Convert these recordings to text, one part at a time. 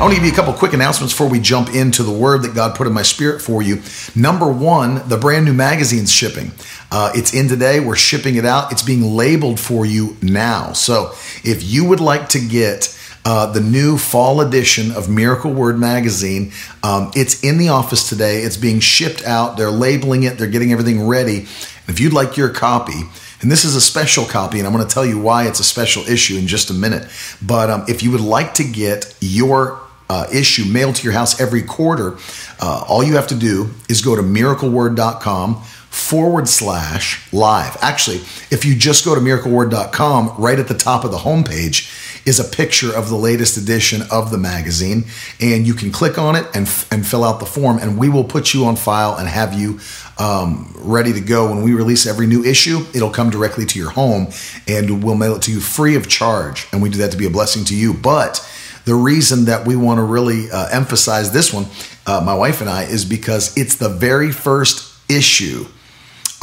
I want to give you a couple quick announcements before we jump into the word that God put in my spirit for you. Number one, the brand new magazine's shipping. Uh, it's in today. We're shipping it out. It's being labeled for you now. So if you would like to get uh, the new fall edition of Miracle Word Magazine. Um, it's in the office today. It's being shipped out. They're labeling it. They're getting everything ready. If you'd like your copy, and this is a special copy, and I'm going to tell you why it's a special issue in just a minute. But um, if you would like to get your uh, issue mailed to your house every quarter, uh, all you have to do is go to miracleword.com forward slash live. Actually, if you just go to miracleword.com, right at the top of the homepage is a picture of the latest edition of the magazine, and you can click on it and, and fill out the form, and we will put you on file and have you um, ready to go. When we release every new issue, it'll come directly to your home, and we'll mail it to you free of charge, and we do that to be a blessing to you. But the reason that we want to really uh, emphasize this one, uh, my wife and I, is because it's the very first issue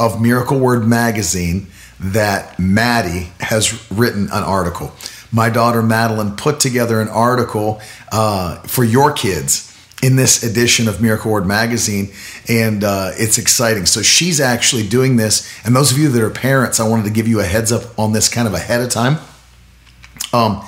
of Miracle Word magazine that Maddie has written an article. My daughter Madeline put together an article uh, for your kids in this edition of Miracle Word magazine, and uh, it's exciting. So she's actually doing this, and those of you that are parents, I wanted to give you a heads up on this kind of ahead of time. Um,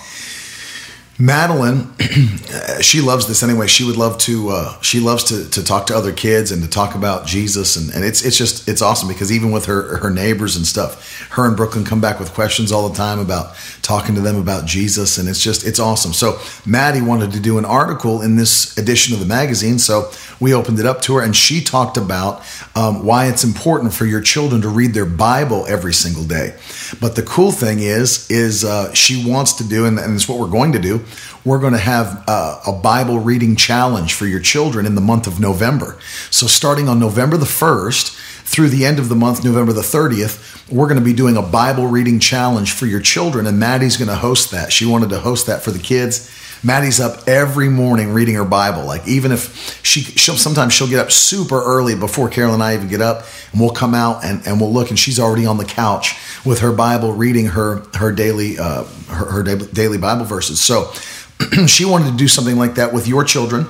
Madeline, she loves this anyway. She would love to. Uh, she loves to to talk to other kids and to talk about Jesus, and, and it's it's just it's awesome because even with her her neighbors and stuff, her and Brooklyn come back with questions all the time about talking to them about Jesus, and it's just it's awesome. So Maddie wanted to do an article in this edition of the magazine, so we opened it up to her, and she talked about um, why it's important for your children to read their Bible every single day. But the cool thing is, is uh, she wants to do, and, and it's what we're going to do. We're going to have uh, a Bible reading challenge for your children in the month of November. So starting on November the first through the end of the month, November the 30th, we're going to be doing a Bible reading challenge for your children, and Maddie's going to host that. She wanted to host that for the kids Maddie's up every morning reading her Bible. Like even if she, she'll sometimes she'll get up super early before Carol and I even get up, and we'll come out and, and we'll look, and she's already on the couch with her Bible, reading her her daily uh, her, her daily Bible verses. So she wanted to do something like that with your children,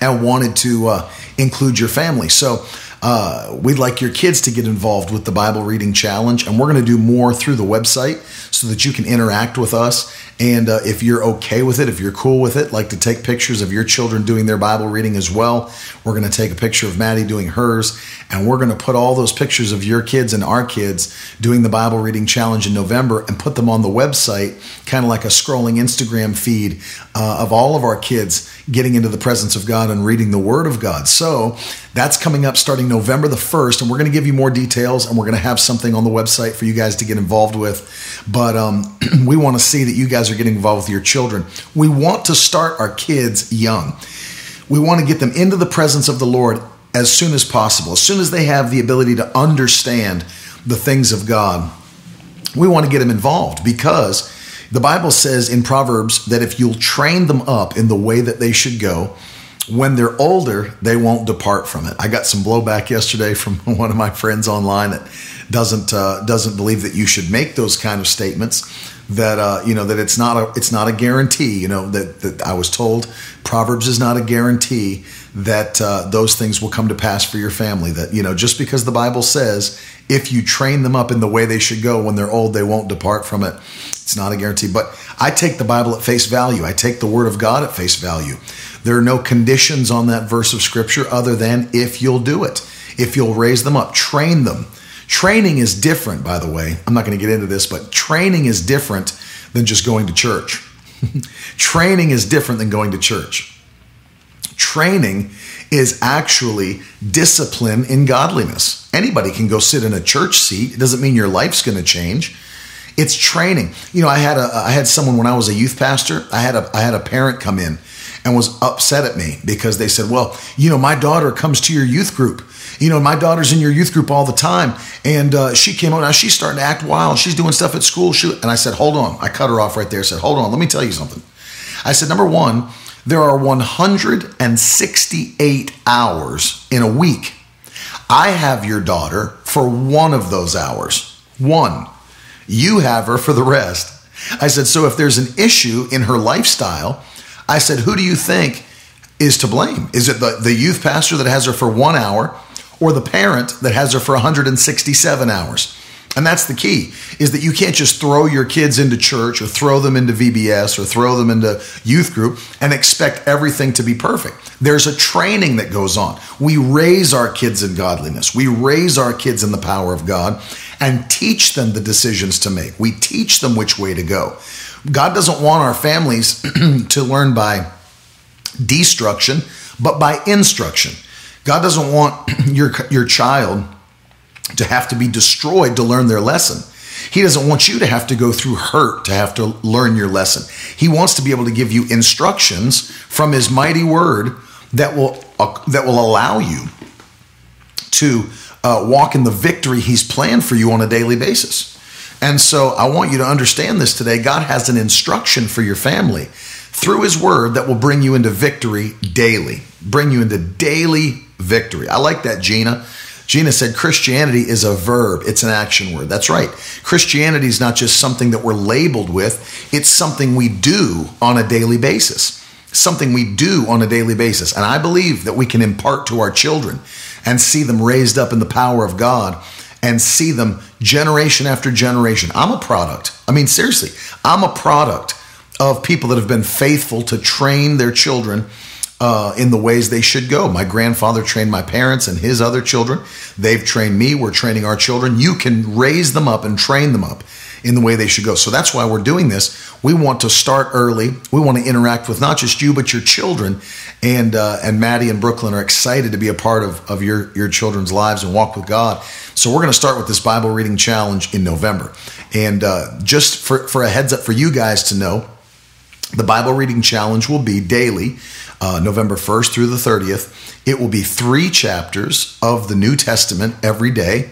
and wanted to uh, include your family. So uh, we'd like your kids to get involved with the Bible reading challenge, and we're going to do more through the website so that you can interact with us. And uh, if you're okay with it, if you're cool with it, like to take pictures of your children doing their Bible reading as well, we're going to take a picture of Maddie doing hers, and we're going to put all those pictures of your kids and our kids doing the Bible reading challenge in November and put them on the website, kind of like a scrolling Instagram feed uh, of all of our kids getting into the presence of God and reading the Word of God. So that's coming up starting November the 1st, and we're going to give you more details and we're going to have something on the website for you guys to get involved with. But um, we want to see that you guys are getting involved with your children. We want to start our kids young. We want to get them into the presence of the Lord as soon as possible, as soon as they have the ability to understand the things of God. We want to get them involved because the Bible says in Proverbs that if you'll train them up in the way that they should go, when they're older, they won't depart from it. I got some blowback yesterday from one of my friends online that doesn't uh, doesn't believe that you should make those kind of statements. That uh, you know that it's not a it's not a guarantee. You know that that I was told Proverbs is not a guarantee that uh, those things will come to pass for your family. That you know just because the Bible says if you train them up in the way they should go when they're old, they won't depart from it. It's not a guarantee. But I take the Bible at face value. I take the Word of God at face value. There are no conditions on that verse of Scripture other than if you'll do it, if you'll raise them up, train them. Training is different, by the way. I'm not going to get into this, but training is different than just going to church. training is different than going to church. Training is actually discipline in godliness. Anybody can go sit in a church seat. It doesn't mean your life's going to change. It's training. You know, I had a I had someone when I was a youth pastor. I had a I had a parent come in and was upset at me because they said, Well, you know, my daughter comes to your youth group. You know, my daughter's in your youth group all the time. And uh, she came out, now she's starting to act wild. She's doing stuff at school. She, and I said, Hold on. I cut her off right there. I said, Hold on, let me tell you something. I said, Number one, there are 168 hours in a week. I have your daughter for one of those hours. One. You have her for the rest. I said, so if there's an issue in her lifestyle, I said, who do you think is to blame? Is it the, the youth pastor that has her for one hour or the parent that has her for 167 hours? And that's the key is that you can't just throw your kids into church or throw them into VBS or throw them into youth group and expect everything to be perfect. There's a training that goes on. We raise our kids in godliness. We raise our kids in the power of God and teach them the decisions to make. We teach them which way to go. God doesn't want our families to learn by destruction, but by instruction. God doesn't want your your child to have to be destroyed to learn their lesson. He doesn't want you to have to go through hurt to have to learn your lesson. He wants to be able to give you instructions from his mighty word that will uh, that will allow you to uh, walk in the victory he's planned for you on a daily basis. And so I want you to understand this today. God has an instruction for your family through his word that will bring you into victory daily, bring you into daily victory. I like that, Gina. Gina said Christianity is a verb, it's an action word. That's right. Christianity is not just something that we're labeled with, it's something we do on a daily basis. Something we do on a daily basis. And I believe that we can impart to our children and see them raised up in the power of God and see them generation after generation. I'm a product. I mean, seriously, I'm a product of people that have been faithful to train their children uh, in the ways they should go. My grandfather trained my parents and his other children. They've trained me. We're training our children. You can raise them up and train them up in the way they should go. So that's why we're doing this. We want to start early. We want to interact with not just you but your children. And uh, and Maddie and Brooklyn are excited to be a part of, of your your children's lives and walk with God. So we're going to start with this Bible reading challenge in November. And uh, just for for a heads up for you guys to know, the Bible reading challenge will be daily uh, November 1st through the 30th. It will be three chapters of the New Testament every day,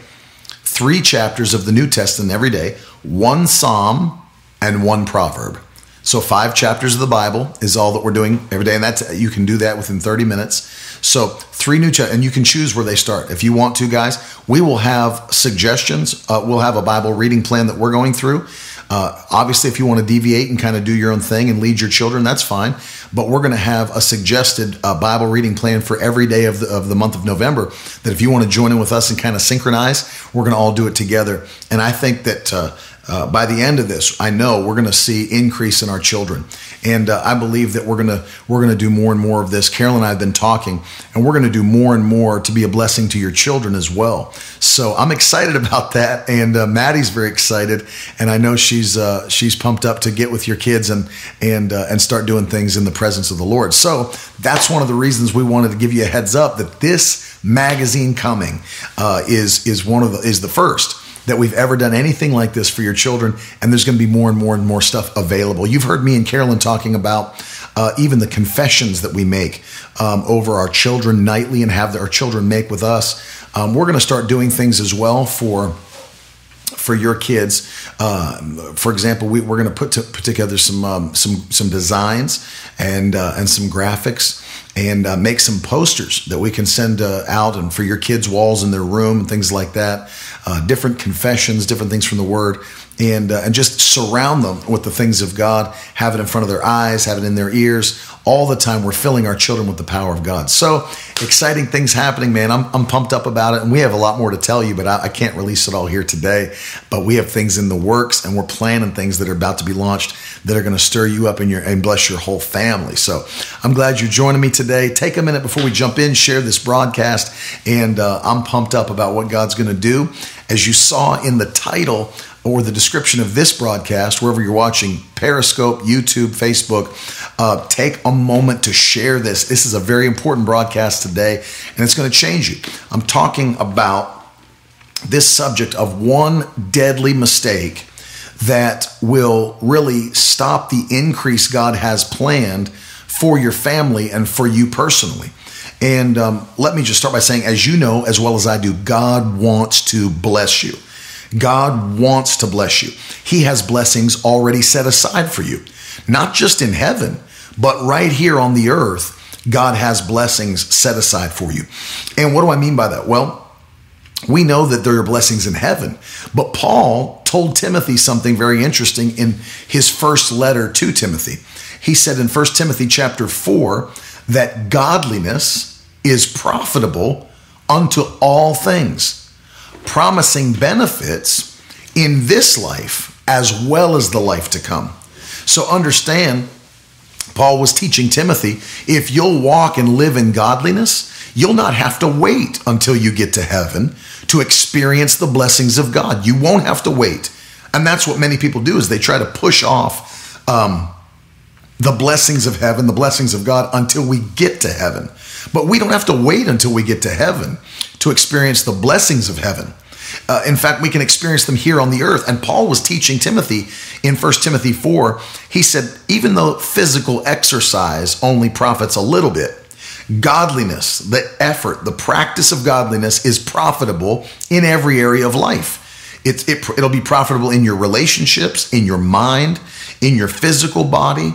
three chapters of the New Testament every day, one psalm and one proverb. So five chapters of the Bible is all that we're doing every day, and that's you can do that within 30 minutes. So three new chapters, and you can choose where they start if you want to, guys. We will have suggestions. Uh, we'll have a Bible reading plan that we're going through. Uh, obviously, if you want to deviate and kind of do your own thing and lead your children, that's fine. But we're going to have a suggested uh, Bible reading plan for every day of the, of the month of November. That if you want to join in with us and kind of synchronize, we're going to all do it together. And I think that uh, uh, by the end of this, I know we're going to see increase in our children, and uh, I believe that we're to we're to do more and more of this. Carol and I have been talking, and we're to do more and more to be a blessing to your children as well. So I'm excited about that, and uh, Maddie's very excited, and I know she's uh, she's pumped up to get with your kids and and uh, and start doing things in the presence of the Lord. So that's one of the reasons we wanted to give you a heads up that this magazine coming uh, is is one of the is the first that we've ever done anything like this for your children. And there's going to be more and more and more stuff available. You've heard me and Carolyn talking about uh, even the confessions that we make um, over our children nightly and have our children make with us. Um, we're going to start doing things as well for for your kids. Uh, for example, we, are going to put, to, put together some um, some some designs and uh, and some graphics and uh, make some posters that we can send uh, out and for your kids' walls in their room and things like that. Uh, different confessions, different things from the Word, and uh, and just surround them with the things of God. Have it in front of their eyes, have it in their ears. All the time, we're filling our children with the power of God. So exciting things happening, man. I'm, I'm pumped up about it, and we have a lot more to tell you, but I, I can't release it all here today. But we have things in the works, and we're planning things that are about to be launched that are going to stir you up in your and bless your whole family. So I'm glad you're joining me today. Take a minute before we jump in, share this broadcast, and uh, I'm pumped up about what God's going to do. As you saw in the title or the description of this broadcast, wherever you're watching, Periscope, YouTube, Facebook, uh, take a moment to share this. This is a very important broadcast today, and it's going to change you. I'm talking about this subject of one deadly mistake that will really stop the increase God has planned for your family and for you personally. And um, let me just start by saying, as you know, as well as I do, God wants to bless you. God wants to bless you. He has blessings already set aside for you, not just in heaven, but right here on the earth. God has blessings set aside for you. And what do I mean by that? Well, we know that there are blessings in heaven, but Paul told Timothy something very interesting in his first letter to Timothy. He said in 1 Timothy chapter 4 that godliness is profitable unto all things, promising benefits in this life as well as the life to come. So understand, Paul was teaching Timothy if you'll walk and live in godliness, you'll not have to wait until you get to heaven to experience the blessings of God. You won't have to wait. And that's what many people do is they try to push off um, the blessings of heaven, the blessings of God until we get to heaven. But we don't have to wait until we get to heaven to experience the blessings of heaven. Uh, in fact, we can experience them here on the earth. And Paul was teaching Timothy in 1 Timothy 4. He said, even though physical exercise only profits a little bit, godliness, the effort, the practice of godliness is profitable in every area of life. It, it, it'll be profitable in your relationships, in your mind, in your physical body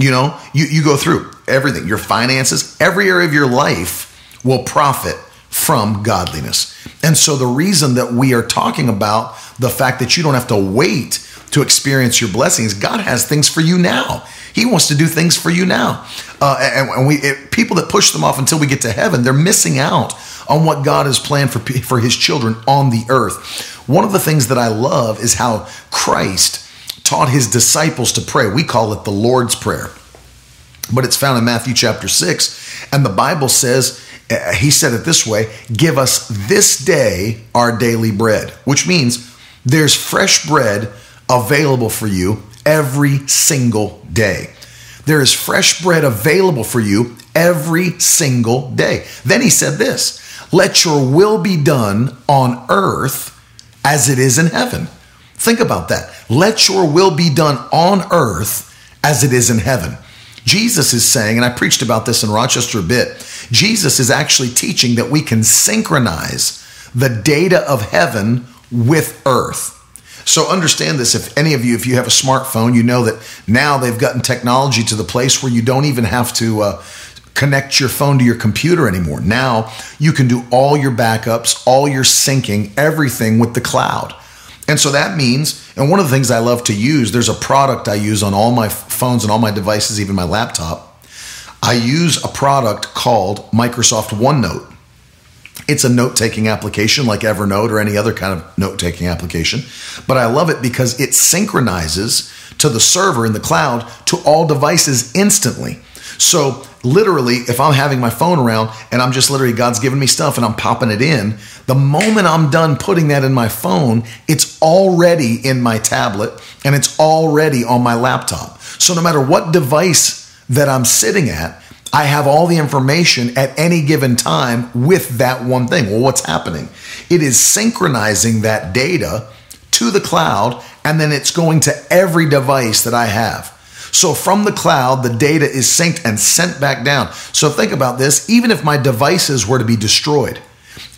you know, you, you go through everything, your finances, every area of your life will profit from godliness. And so the reason that we are talking about the fact that you don't have to wait to experience your blessings, God has things for you now. He wants to do things for you now. Uh, and, and, we it, people that push them off until we get to heaven, they're missing out on what God has planned for for His children on the earth. One of the things that I love is how Christ taught his disciples to pray. We call it the Lord's Prayer, but it's found in Matthew chapter 6. And the Bible says, uh, he said it this way Give us this day our daily bread, which means there's fresh bread available for you every single day. There is fresh bread available for you every single day. Then he said this Let your will be done on earth as it is in heaven. Think about that. Let your will be done on earth as it is in heaven. Jesus is saying, and I preached about this in Rochester a bit, Jesus is actually teaching that we can synchronize the data of heaven with earth. So understand this if any of you, if you have a smartphone, you know that now they've gotten technology to the place where you don't even have to uh, connect your phone to your computer anymore. Now you can do all your backups, all your syncing, everything with the cloud. And so that means, and one of the things I love to use, there's a product I use on all my phones and all my devices, even my laptop. I use a product called Microsoft OneNote. It's a note taking application like Evernote or any other kind of note taking application. But I love it because it synchronizes to the server in the cloud to all devices instantly. So, literally, if I'm having my phone around and I'm just literally, God's giving me stuff and I'm popping it in, the moment I'm done putting that in my phone, it's already in my tablet and it's already on my laptop. So, no matter what device that I'm sitting at, I have all the information at any given time with that one thing. Well, what's happening? It is synchronizing that data to the cloud and then it's going to every device that I have. So from the cloud, the data is synced and sent back down. So think about this even if my devices were to be destroyed,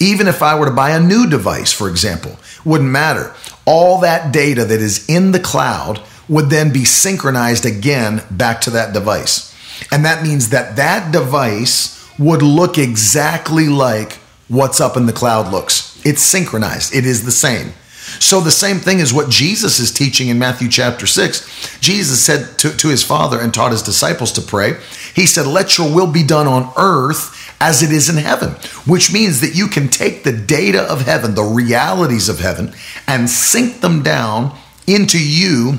even if I were to buy a new device, for example, wouldn't matter. All that data that is in the cloud would then be synchronized again back to that device. And that means that that device would look exactly like what's up in the cloud looks. It's synchronized, it is the same. So the same thing is what Jesus is teaching in Matthew chapter 6. Jesus said to, to his Father and taught his disciples to pray. He said, Let your will be done on earth as it is in heaven, which means that you can take the data of heaven, the realities of heaven, and sync them down into you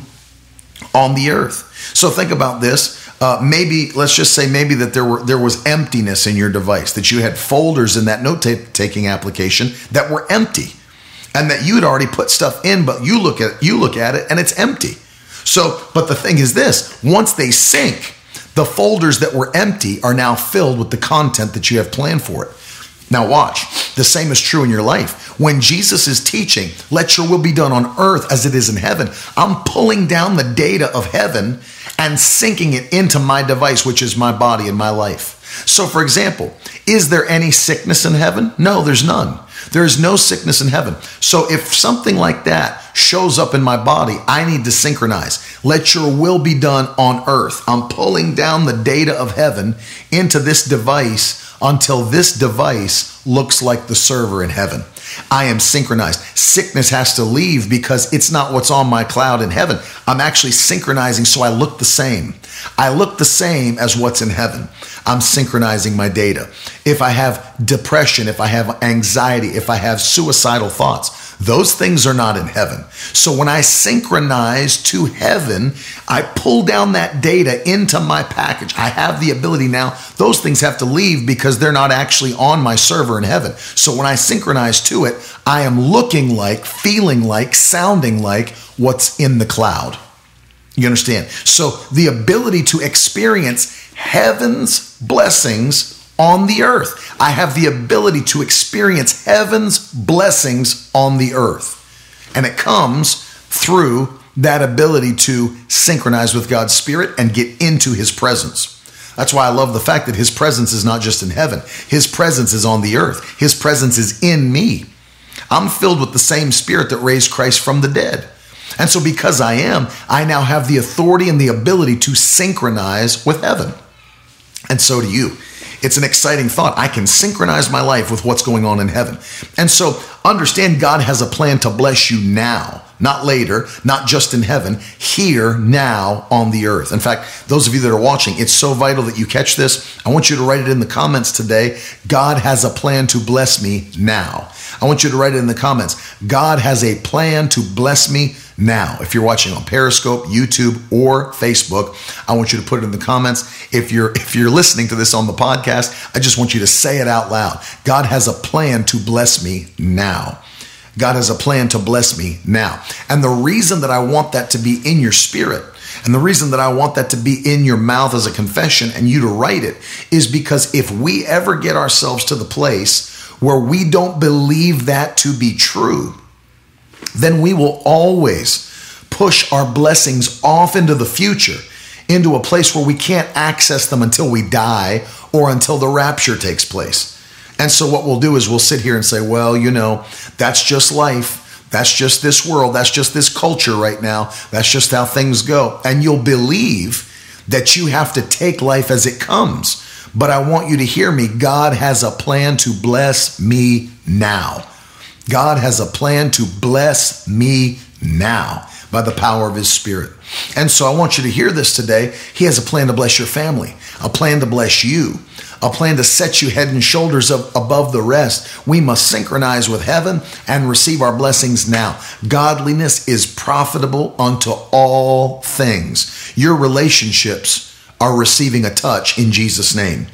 on the earth. So think about this. Uh, maybe let's just say maybe that there were there was emptiness in your device that you had folders in that note taking application that were empty and that you'd already put stuff in, but you look at you look at it and it's empty. So, but the thing is this, once they sync, the folders that were empty are now filled with the content that you have planned for it. Now, watch. The same is true in your life. When Jesus is teaching, let your will be done on earth as it is in heaven, I'm pulling down the data of heaven and syncing it into my device, which is my body and my life. So, for example, is there any sickness in heaven? No, there's none. There is no sickness in heaven. So, if something like that shows up in my body, I need to synchronize. Let your will be done on earth. I'm pulling down the data of heaven into this device until this device looks like the server in heaven. I am synchronized. Sickness has to leave because it's not what's on my cloud in heaven. I'm actually synchronizing so I look the same. I look the same as what's in heaven. I'm synchronizing my data. If I have depression, if I have anxiety, if I have suicidal thoughts, those things are not in heaven. So when I synchronize to heaven, I pull down that data into my package. I have the ability now, those things have to leave because they're not actually on my server in heaven. So when I synchronize to it, I am looking like, feeling like, sounding like what's in the cloud. You understand? So the ability to experience heaven's blessings on the earth. I have the ability to experience heaven's blessings on the earth. And it comes through that ability to synchronize with God's Spirit and get into His presence. That's why I love the fact that His presence is not just in heaven, His presence is on the earth, His presence is in me. I'm filled with the same Spirit that raised Christ from the dead. And so, because I am, I now have the authority and the ability to synchronize with heaven. And so do you. It's an exciting thought. I can synchronize my life with what's going on in heaven. And so understand God has a plan to bless you now, not later, not just in heaven, here, now on the earth. In fact, those of you that are watching, it's so vital that you catch this. I want you to write it in the comments today. God has a plan to bless me now. I want you to write it in the comments. God has a plan to bless me now. If you're watching on Periscope, YouTube, or Facebook, I want you to put it in the comments. If you're if you're listening to this on the podcast, I just want you to say it out loud. God has a plan to bless me now. God has a plan to bless me now. And the reason that I want that to be in your spirit and the reason that I want that to be in your mouth as a confession and you to write it is because if we ever get ourselves to the place where we don't believe that to be true, then we will always push our blessings off into the future, into a place where we can't access them until we die or until the rapture takes place. And so, what we'll do is we'll sit here and say, well, you know, that's just life. That's just this world. That's just this culture right now. That's just how things go. And you'll believe that you have to take life as it comes. But I want you to hear me. God has a plan to bless me now. God has a plan to bless me now by the power of his spirit. And so I want you to hear this today. He has a plan to bless your family, a plan to bless you, a plan to set you head and shoulders above the rest. We must synchronize with heaven and receive our blessings now. Godliness is profitable unto all things. Your relationships are receiving a touch in Jesus' name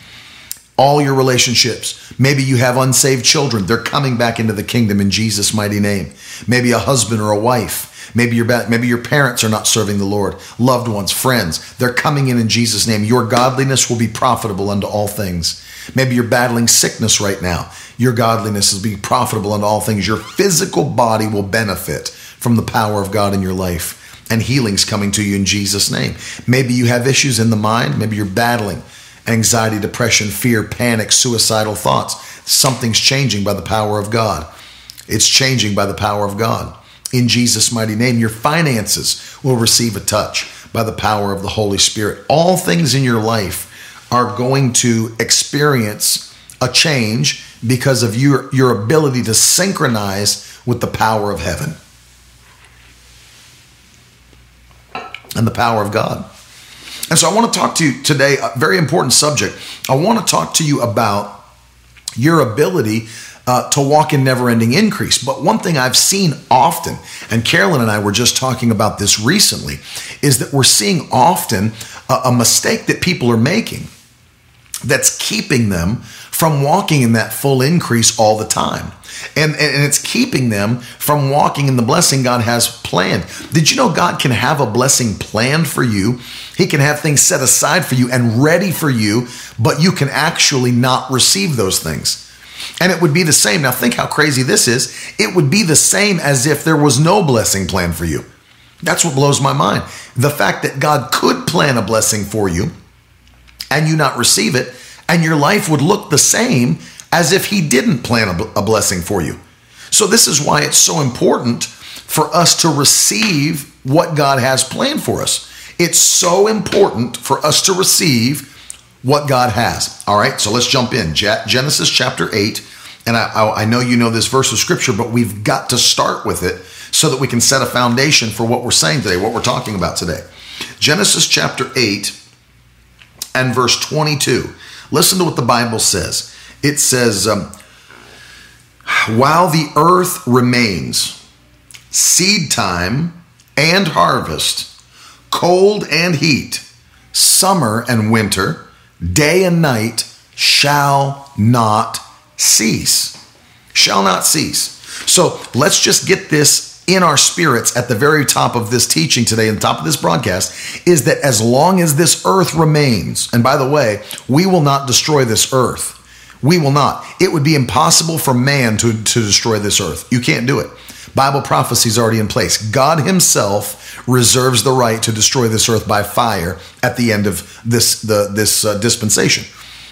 all your relationships. Maybe you have unsaved children. They're coming back into the kingdom in Jesus' mighty name. Maybe a husband or a wife. Maybe your maybe your parents are not serving the Lord. Loved ones, friends, they're coming in in Jesus' name. Your godliness will be profitable unto all things. Maybe you're battling sickness right now. Your godliness is being profitable unto all things. Your physical body will benefit from the power of God in your life. And healing's coming to you in Jesus' name. Maybe you have issues in the mind. Maybe you're battling anxiety, depression, fear, panic, suicidal thoughts. Something's changing by the power of God. It's changing by the power of God. In Jesus' mighty name, your finances will receive a touch by the power of the Holy Spirit. All things in your life are going to experience a change because of your, your ability to synchronize with the power of heaven and the power of God. And so I want to talk to you today, a very important subject. I want to talk to you about your ability uh, to walk in never ending increase. But one thing I've seen often, and Carolyn and I were just talking about this recently, is that we're seeing often a, a mistake that people are making that's keeping them from walking in that full increase all the time. And, and it's keeping them from walking in the blessing God has planned. Did you know God can have a blessing planned for you? He can have things set aside for you and ready for you, but you can actually not receive those things. And it would be the same. Now, think how crazy this is. It would be the same as if there was no blessing plan for you. That's what blows my mind. The fact that God could plan a blessing for you and you not receive it, and your life would look the same as if He didn't plan a, blessing for you. So, this is why it's so important for us to receive what God has planned for us. It's so important for us to receive what God has. All right, so let's jump in. Genesis chapter 8. And I, I, know you know this verse of scripture, but we've got to start with it so that we can set a foundation for what we're saying today, what we're talking about today. Genesis chapter 8 and verse 22. Listen to what the Bible says. It says, um, While the earth remains, seed time and harvest, cold and heat, summer and winter, day and night shall not cease. Shall not cease. So let's just get this in our spirits at the very top of this teaching today and top of this broadcast is that as long as this earth remains, and by the way, we will not destroy this earth. We will not. It would be impossible for man to, to destroy this earth. You can't do it. Bible prophecy is already in place. God Himself reserves the right to destroy this earth by fire at the end of this the this uh, dispensation.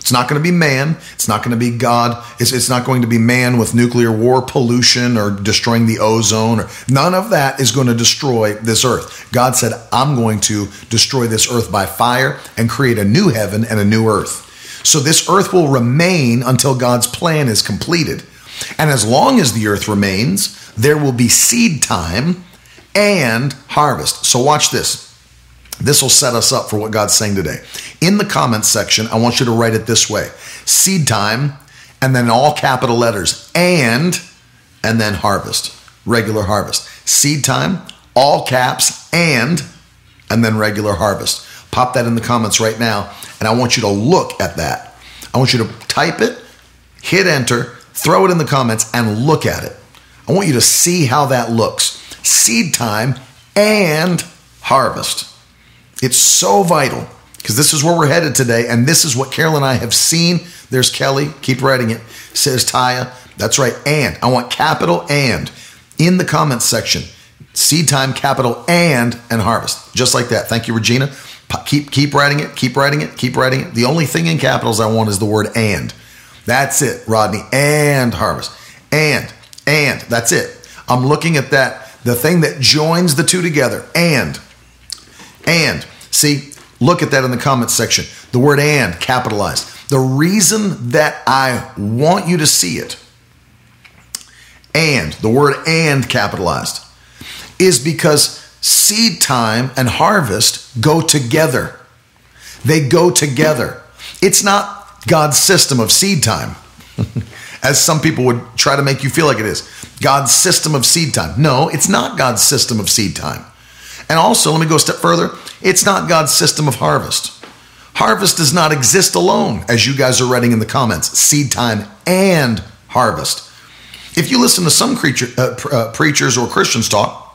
It's not going to be man. It's not going to be God. It's, it's not going to be man with nuclear war, pollution, or destroying the ozone. Or, none of that is going to destroy this earth. God said, I'm going to destroy this earth by fire and create a new heaven and a new earth. So this earth will remain until God's plan is completed. And as long as the earth remains, there will be seed time and harvest. So watch this. This will set us up for what God's saying today. In the comments section, I want you to write it this way seed time, and then all capital letters, and, and then harvest, regular harvest. Seed time, all caps, and, and then regular harvest. Pop that in the comments right now, and I want you to look at that. I want you to type it, hit enter, throw it in the comments, and look at it. I want you to see how that looks. Seed time and harvest. It's so vital because this is where we're headed today, and this is what Carol and I have seen. There's Kelly, keep writing it. Says Taya. That's right. And I want capital and in the comments section. Seed time, capital and and harvest. Just like that. Thank you, Regina. Keep keep writing it, keep writing it, keep writing it. The only thing in capitals I want is the word and. That's it, Rodney. And harvest. And, and, that's it. I'm looking at that, the thing that joins the two together. And, and. See, look at that in the comments section. The word and capitalized. The reason that I want you to see it, and, the word and capitalized, is because seed time and harvest go together. They go together. It's not God's system of seed time, as some people would try to make you feel like it is. God's system of seed time. No, it's not God's system of seed time. And also, let me go a step further it's not God's system of harvest. Harvest does not exist alone, as you guys are writing in the comments seed time and harvest. If you listen to some creature, uh, uh, preachers or Christians talk,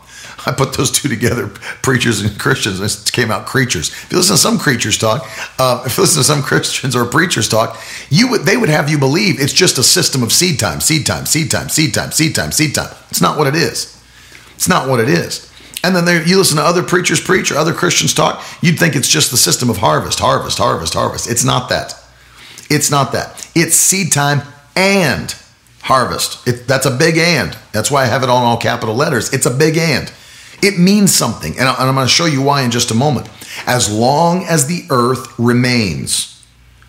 I put those two together, preachers and Christians, and it came out creatures. If you listen to some creatures talk, uh, if you listen to some Christians or preachers talk, you would they would have you believe it's just a system of seed time, seed time, seed time, seed time, seed time, seed time. It's not what it is. It's not what it is. And then there, you listen to other preachers preach or other Christians talk, you'd think it's just the system of harvest, harvest, harvest, harvest. It's not that. It's not that. It's seed time and harvest. It, that's a big and. That's why I have it on all capital letters. It's a big and. It means something. And I'm going to show you why in just a moment. As long as the earth remains,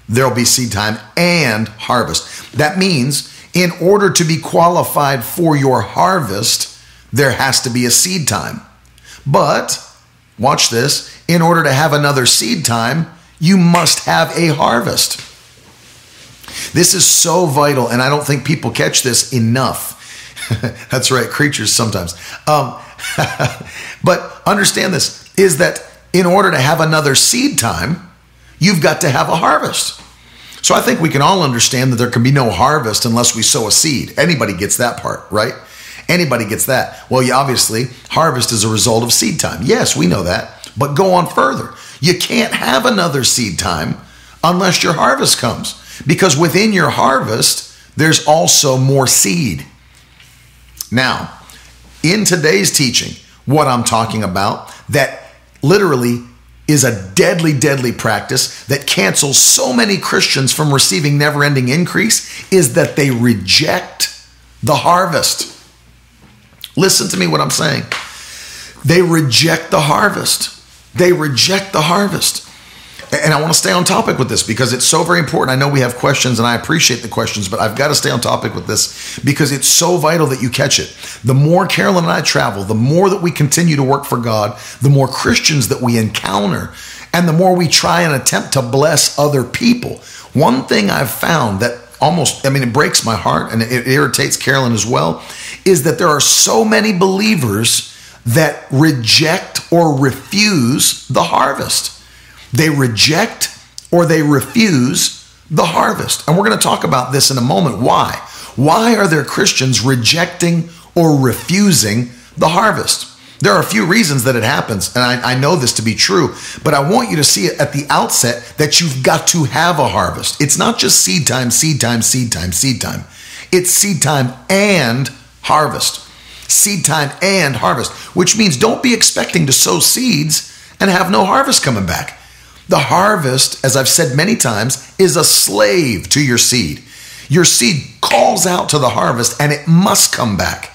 there'll be seed time and harvest. That means in order to be qualified for your harvest, there has to be a seed time. But, watch this, in order to have another seed time, you must have a harvest. This is so vital, and I don't think people catch this enough. That's right, creatures sometimes. Um, but understand this is that in order to have another seed time, you've got to have a harvest. So I think we can all understand that there can be no harvest unless we sow a seed. Anybody gets that part, right? Anybody gets that. Well, you obviously, harvest is a result of seed time. Yes, we know that. But go on further. You can't have another seed time unless your harvest comes. Because within your harvest, there's also more seed. Now, in today's teaching, what I'm talking about that literally is a deadly, deadly practice that cancels so many Christians from receiving never ending increase is that they reject the harvest. Listen to me what I'm saying. They reject the harvest. They reject the harvest. And I want to stay on topic with this because it's so very important. I know we have questions and I appreciate the questions, but I've got to stay on topic with this because it's so vital that you catch it. The more Carolyn and I travel, the more that we continue to work for God, the more Christians that we encounter, and the more we try and attempt to bless other people. One thing I've found that almost, I mean, it breaks my heart and it irritates Carolyn as well, is that there are so many believers that reject or refuse the harvest. They reject or they refuse the harvest. And we're going to talk about this in a moment. Why? Why are there Christians rejecting or refusing the harvest? There are a few reasons that it happens, and I, I, know this to be true, but I want you to see it at the outset that you've got to have a harvest. It's not just seed time, seed time, seed time, seed time. It's seed time and harvest. Seed time and harvest, which means don't be expecting to sow seeds and have no harvest coming back. The harvest, as I've said many times, is a slave to your seed. Your seed calls out to the harvest and it must come back.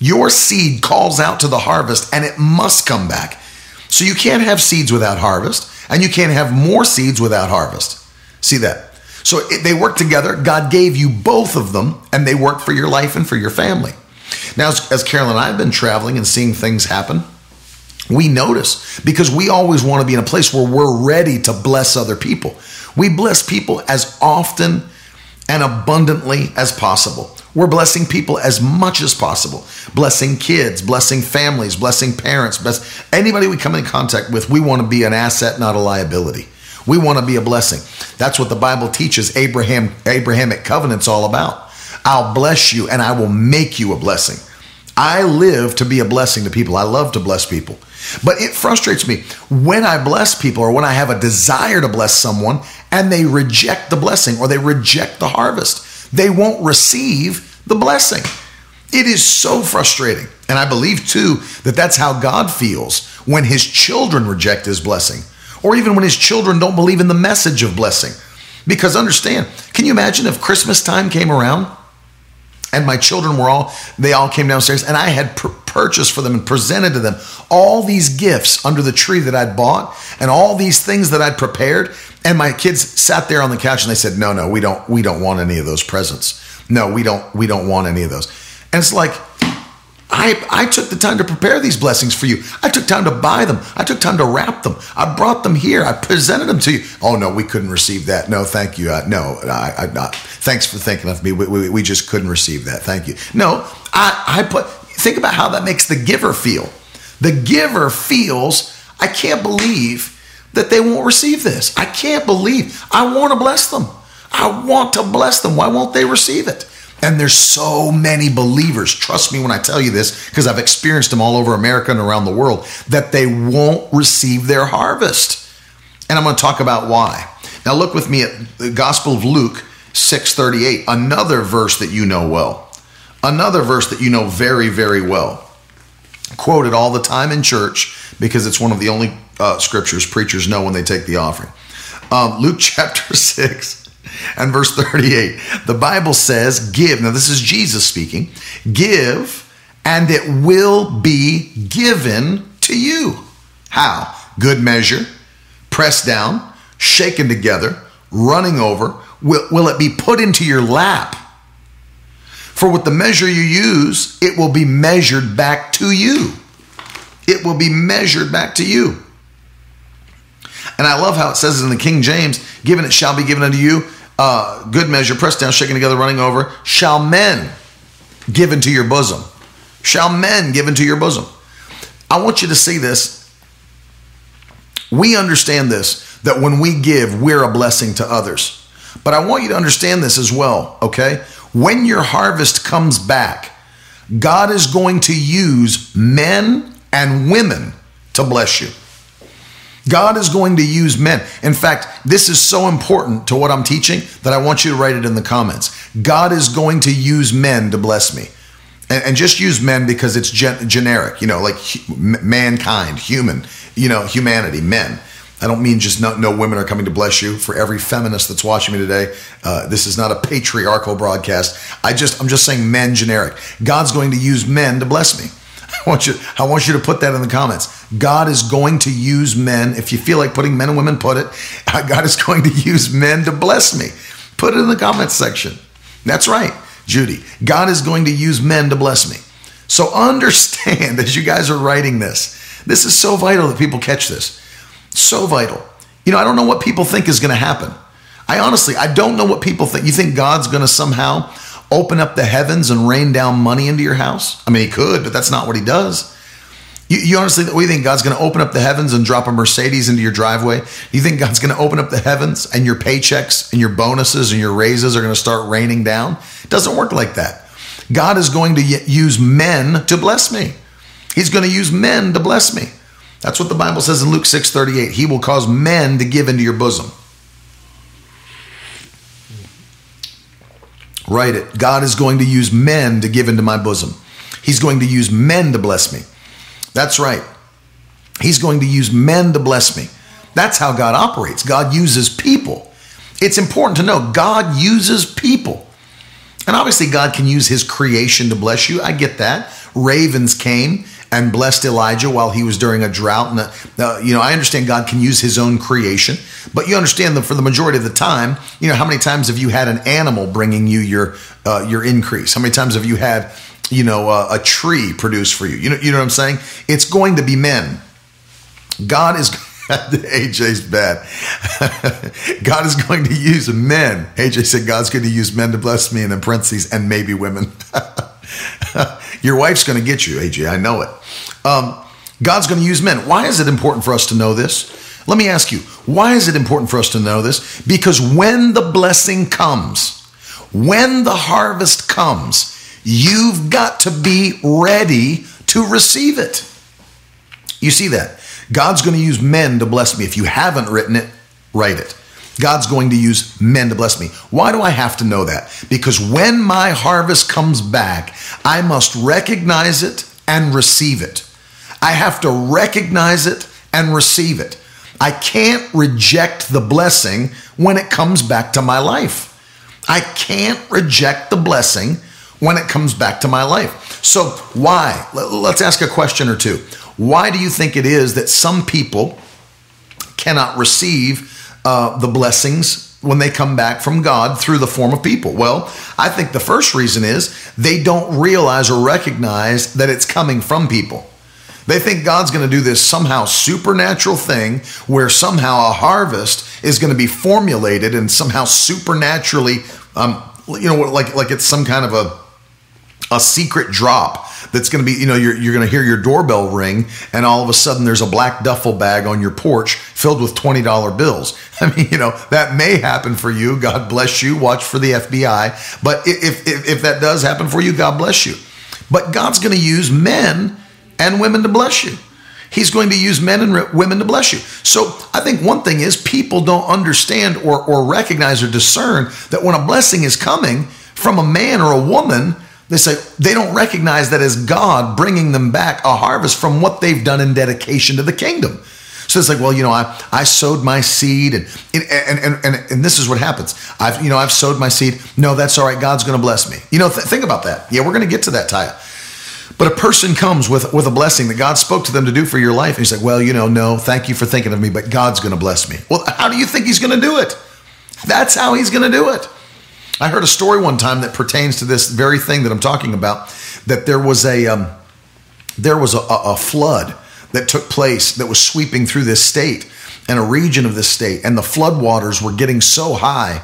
Your seed calls out to the harvest and it must come back. So you can't have seeds without harvest and you can't have more seeds without harvest. See that? So it, they work together. God gave you both of them and they work for your life and for your family. Now, as, as Carol and I have been traveling and seeing things happen, we notice because we always want to be in a place where we're ready to bless other people. We bless people as often and abundantly as possible. We're blessing people as much as possible, blessing kids, blessing families, blessing parents, bless anybody we come in contact with. We want to be an asset, not a liability. We want to be a blessing. That's what the Bible teaches Abraham Abrahamic covenant's all about. I'll bless you and I will make you a blessing. I live to be a blessing to people. I love to bless people. But it frustrates me when I bless people or when I have a desire to bless someone and they reject the blessing or they reject the harvest. They won't receive the blessing. It is so frustrating. And I believe too that that's how God feels when his children reject his blessing or even when his children don't believe in the message of blessing. Because understand, can you imagine if Christmas time came around and my children were all they all came downstairs and i had pr- purchased for them and presented to them all these gifts under the tree that i'd bought and all these things that i'd prepared. And my kids sat there on the couch and they said no no we don't we don't want any of those presents. No we don't we don't want any of those. And it's like I, I took the time to prepare these blessings for you. I took time to buy them. I took time to wrap them. I brought them here. I presented them to you. Oh, no, we couldn't receive that. No, thank you. Uh, no, I, I, not. Thanks for thinking of me. We, we, we just couldn't receive that. Thank you. No, I, I put, think about how that makes the giver feel. The giver feels, I can't believe that they won't receive this. I can't believe. I want to bless them. I want to bless them. Why won't they receive it? And there's so many believers, trust me when I tell you this, because I've experienced them all over America and around the world, that they won't receive their harvest. And I'm going to talk about why. Now look with me at the Gospel of Luke 6:38, another verse that you know well. Another verse that you know very very well. Quoted all the time in church because it's one of the only uh, scriptures preachers know when they take the offering. Um, Luke chapter 6 and verse 38. The Bible says, Give. Now, this is Jesus speaking. Give, and it will be given to you. How? Good measure, pressed down, shaken together, running over. Will, will it be put into your lap? For with the measure you use, it will be measured back to you. It will be measured back to you. And I love how it says in the King James, given it shall be given unto you uh, good measure, pressed down, shaken together, running over, shall men give into your bosom. Shall men give into your bosom. I want you to see this. We understand this, that when we give, we're a blessing to others. But I want you to understand this as well, okay? When your harvest comes back, God is going to use men and women to bless you. God is going to use men. In fact, this is so important to what I'm teaching that I want you to write it in the comments. God is going to use men to bless me. And, and just use men because it's gen- generic, you know, like mankind, human, you know, humanity, men. I don't mean just no, no, women are coming to bless you. For every feminist that's watching me today, uh, this is not a patriarchal broadcast. I just I'm just saying men generic. God's going to use men to bless me. I want you I want you to put that in the comments. God is going to use men. If you feel like putting men and women, put it. God is going to use men to bless me. Put it in the comments section. That's right, Judy. God is going to use men to bless me. So understand as you guys are writing this, this is so vital that people catch this. So vital. You know, I don't know what people think is going to happen. I honestly, I don't know what people think. You think God's going to somehow open up the heavens and rain down money into your house? I mean, he could, but that's not what he does. You, you honestly, we think God's going to open up the heavens and drop a Mercedes into your driveway? You think God's going to open up the heavens and your paychecks and your bonuses and your raises are going to start raining down? It doesn't work like that. God is going to use men to bless me. He's going to use men to bless me. That's what the Bible says in Luke 6:38. He will cause men to give into your bosom. Write it. God is going to use men to give into my bosom. He's going to use men to bless me. That's right. He's going to use men to bless me. That's how God operates. God uses people. It's important to know God uses people. And obviously, God can use his creation to bless you. I get that. Ravens came and blessed Elijah while he was during a drought. And, uh, you know, I understand God can use his own creation, but you understand that for the majority of the time, you know, how many times have you had an animal bringing you your, uh, your increase? How many times have you had, you know, uh, a tree produce for you? You know, you know what I'm saying? It's going to be men. God is. AJ's bad. God is going to use men. AJ said God's going to use men to bless me, and in parentheses, and maybe women. Your wife's going to get you, AJ. I know it. Um, God's going to use men. Why is it important for us to know this? Let me ask you, why is it important for us to know this? Because when the blessing comes, when the harvest comes, you've got to be ready to receive it. You see that? God's going to use men to bless me. If you haven't written it, write it. God's going to use men to bless me. Why do I have to know that? Because when my harvest comes back, I must recognize it and receive it. I have to recognize it and receive it. I can't reject the blessing when it comes back to my life. I can't reject the blessing when it comes back to my life. So, why? Let's ask a question or two. Why do you think it is that some people cannot receive uh, the blessings when they come back from God through the form of people? Well, I think the first reason is they don't realize or recognize that it's coming from people. They think God's going to do this somehow supernatural thing where somehow a harvest is going to be formulated and somehow supernaturally, um, you know, like like it's some kind of a a secret drop that's going to be, you know, you're, you're going to hear your doorbell ring and all of a sudden there's a black duffel bag on your porch filled with $20 bills. I mean, you know, that may happen for you. God bless you. Watch for the FBI. But if, if, if that does happen for you, God bless you. But God's going to use men and women to bless you. He's going to use men and women to bless you. So I think one thing is people don't understand or, or recognize or discern that when a blessing is coming from a man or a woman, they say they don't recognize that as God bringing them back a harvest from what they've done in dedication to the kingdom. So it's like, well, you know, I, I sowed my seed and, and, and, and, and this is what happens. I've, you know, I've sowed my seed. No, that's all right. God's going to bless me. You know, th- think about that. Yeah, we're going to get to that, Taya. But a person comes with, with a blessing that God spoke to them to do for your life. And he's like, well, you know, no, thank you for thinking of me, but God's going to bless me. Well, how do you think he's going to do it? That's how he's going to do it. I heard a story one time that pertains to this very thing that I'm talking about. That there was a um, there was a, a flood that took place that was sweeping through this state and a region of this state, and the floodwaters were getting so high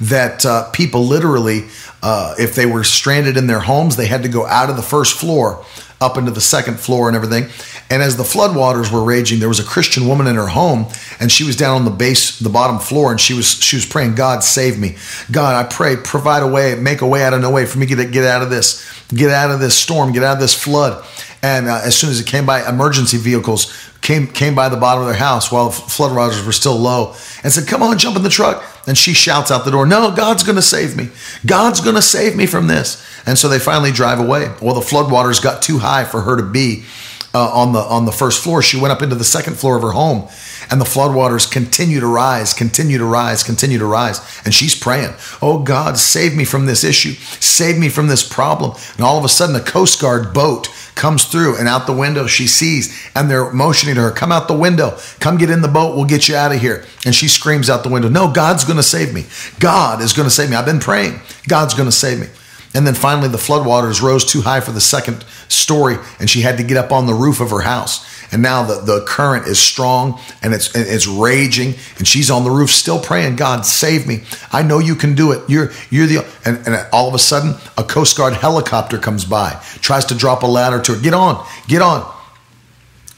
that uh, people literally, uh, if they were stranded in their homes, they had to go out of the first floor up into the second floor and everything. And as the floodwaters were raging, there was a Christian woman in her home, and she was down on the base, the bottom floor, and she was she was praying, "God save me, God, I pray, provide a way, make a way out of no way for me to get out of this, get out of this storm, get out of this flood." And uh, as soon as it came by, emergency vehicles came came by the bottom of their house while the flood waters were still low and said, "Come on, jump in the truck." And she shouts out the door, "No, God's going to save me. God's going to save me from this." And so they finally drive away. Well, the flood waters got too high for her to be uh, on the on the first floor. She went up into the second floor of her home, and the floodwaters continue to rise, continue to rise, continue to rise. And she's praying, "Oh God, save me from this issue, save me from this problem." And all of a sudden, a Coast Guard boat comes through, and out the window she sees, and they're motioning to her, "Come out the window, come get in the boat, we'll get you out of here." And she screams out the window, "No, God's going to save me. God is going to save me. I've been praying. God's going to save me." And then finally, the floodwaters rose too high for the second story, and she had to get up on the roof of her house. And now the, the current is strong and it's it's raging, and she's on the roof still praying, God, save me. I know you can do it. You're you're the and, and all of a sudden, a Coast Guard helicopter comes by, tries to drop a ladder to her. Get on, get on.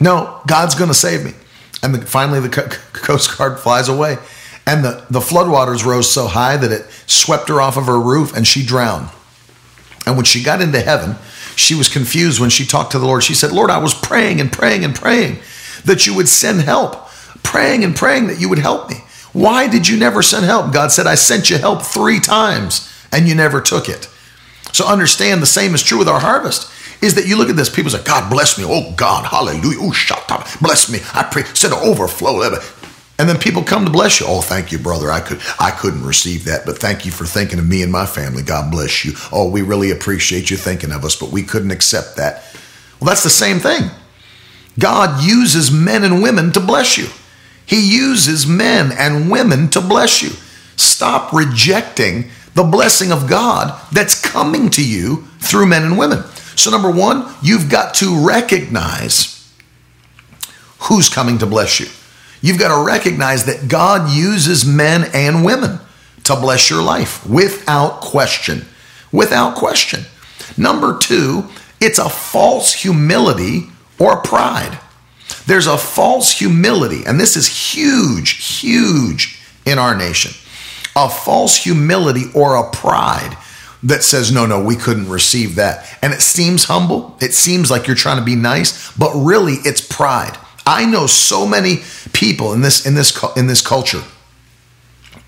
No, God's going to save me. And the, finally, the Coast Guard flies away, and the the floodwaters rose so high that it swept her off of her roof, and she drowned. And when she got into heaven, she was confused when she talked to the Lord. She said, Lord, I was praying and praying and praying that you would send help, praying and praying that you would help me. Why did you never send help? God said, I sent you help three times and you never took it. So understand the same is true with our harvest. Is that you look at this, people say, God bless me. Oh God, hallelujah. Oh, shut up. Bless me. I pray. Send an overflow. And then people come to bless you. Oh, thank you, brother. I could I couldn't receive that, but thank you for thinking of me and my family. God bless you. Oh, we really appreciate you thinking of us, but we couldn't accept that. Well, that's the same thing. God uses men and women to bless you. He uses men and women to bless you. Stop rejecting the blessing of God that's coming to you through men and women. So, number one, you've got to recognize who's coming to bless you. You've got to recognize that God uses men and women to bless your life without question. Without question. Number two, it's a false humility or pride. There's a false humility, and this is huge, huge in our nation. A false humility or a pride that says, no, no, we couldn't receive that. And it seems humble. It seems like you're trying to be nice, but really it's pride. I know so many people in this in this in this culture.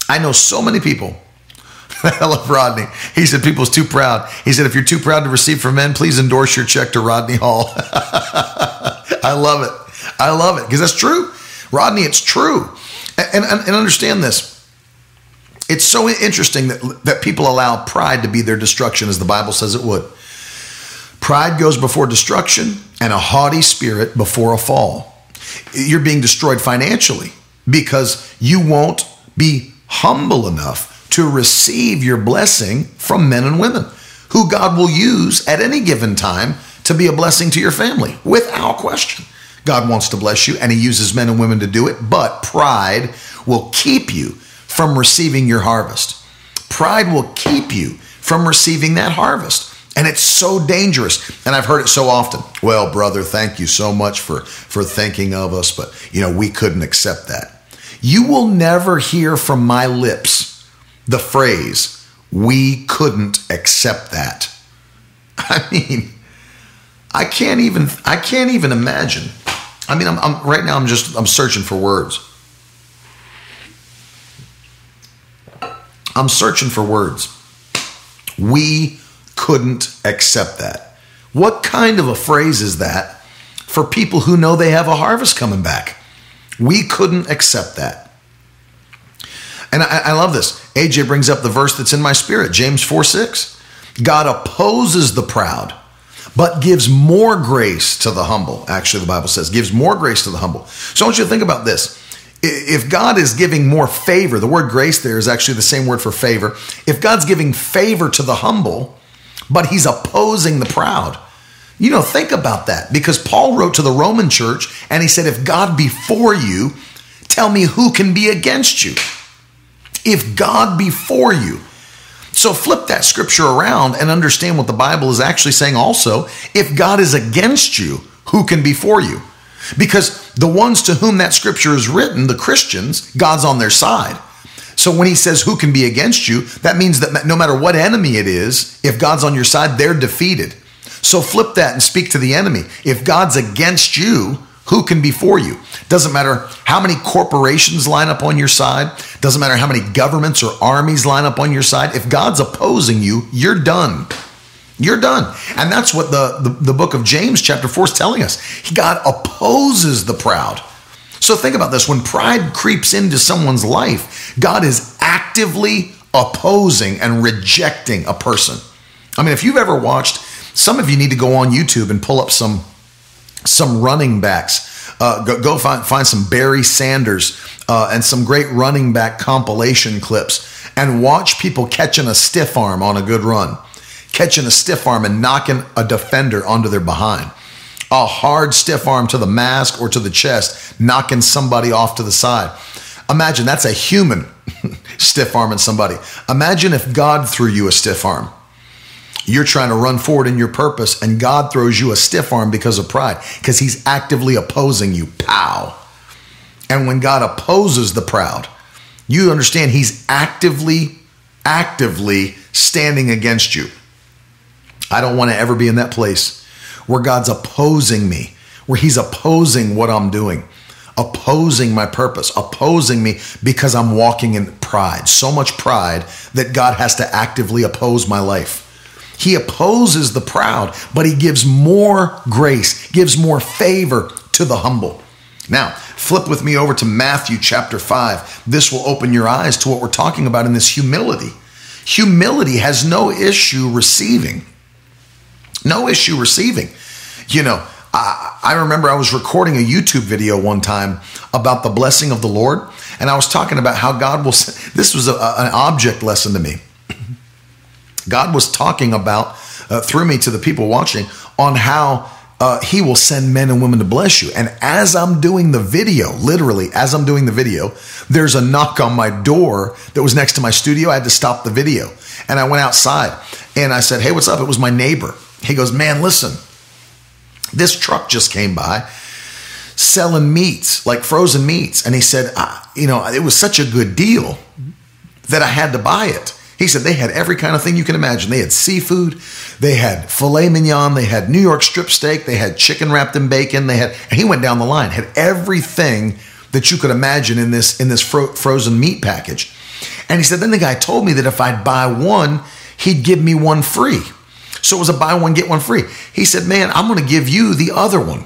I know so many people. I love Rodney. He said people's too proud. He said if you're too proud to receive from men, please endorse your check to Rodney Hall. I love it. I love it because that's true. Rodney, it's true. And, and, and understand this. It's so interesting that, that people allow pride to be their destruction as the Bible says it would. Pride goes before destruction and a haughty spirit before a fall you're being destroyed financially because you won't be humble enough to receive your blessing from men and women who God will use at any given time to be a blessing to your family without question. God wants to bless you and he uses men and women to do it, but pride will keep you from receiving your harvest. Pride will keep you from receiving that harvest. And it's so dangerous. And I've heard it so often. Well, brother, thank you so much for, for thinking of us, but you know, we couldn't accept that. You will never hear from my lips the phrase, we couldn't accept that. I mean, I can't even I can't even imagine. I mean, I'm, I'm right now I'm just I'm searching for words. I'm searching for words. We couldn't accept that. What kind of a phrase is that for people who know they have a harvest coming back? We couldn't accept that. And I, I love this. AJ brings up the verse that's in my spirit, James 4 6. God opposes the proud, but gives more grace to the humble. Actually, the Bible says, gives more grace to the humble. So I want you to think about this. If God is giving more favor, the word grace there is actually the same word for favor. If God's giving favor to the humble, but he's opposing the proud. You know, think about that because Paul wrote to the Roman church and he said, If God be for you, tell me who can be against you. If God be for you. So flip that scripture around and understand what the Bible is actually saying also. If God is against you, who can be for you? Because the ones to whom that scripture is written, the Christians, God's on their side. So when he says, Who can be against you? that means that no matter what enemy it is, if God's on your side, they're defeated. So flip that and speak to the enemy. If God's against you, who can be for you? Doesn't matter how many corporations line up on your side, doesn't matter how many governments or armies line up on your side. If God's opposing you, you're done. You're done. And that's what the, the, the book of James, chapter 4, is telling us. God opposes the proud. So think about this when pride creeps into someone's life, God is actively opposing and rejecting a person. I mean, if you've ever watched, some of you need to go on YouTube and pull up some some running backs. Uh, go, go find find some Barry Sanders uh, and some great running back compilation clips, and watch people catching a stiff arm on a good run, catching a stiff arm and knocking a defender onto their behind. A hard stiff arm to the mask or to the chest, knocking somebody off to the side. Imagine that's a human stiff arm arming somebody. Imagine if God threw you a stiff arm. You're trying to run forward in your purpose, and God throws you a stiff arm because of pride, because He's actively opposing you. Pow. And when God opposes the proud, you understand He's actively, actively standing against you. I don't want to ever be in that place where God's opposing me, where He's opposing what I'm doing, opposing my purpose, opposing me because I'm walking in pride. So much pride that God has to actively oppose my life. He opposes the proud, but he gives more grace, gives more favor to the humble. Now, flip with me over to Matthew chapter 5. This will open your eyes to what we're talking about in this humility. Humility has no issue receiving. No issue receiving. You know, I, I, remember I was recording a YouTube video one time about the blessing of the Lord, and I was talking about how God will. This was a, an object lesson to me. God was talking about uh, through me to the people watching on how uh, he will send men and women to bless you. And as I'm doing the video, literally, as I'm doing the video, there's a knock on my door that was next to my studio. I had to stop the video. And I went outside and I said, Hey, what's up? It was my neighbor. He goes, Man, listen, this truck just came by selling meats, like frozen meats. And he said, You know, it was such a good deal that I had to buy it. He said they had every kind of thing you can imagine. They had seafood, they had filet mignon, they had New York strip steak, they had chicken wrapped in bacon. They had, and he went down the line, had everything that you could imagine in this in this fro- frozen meat package. And he said then the guy told me that if I'd buy one, he'd give me one free. So it was a buy one get one free. He said, "Man, I'm going to give you the other one."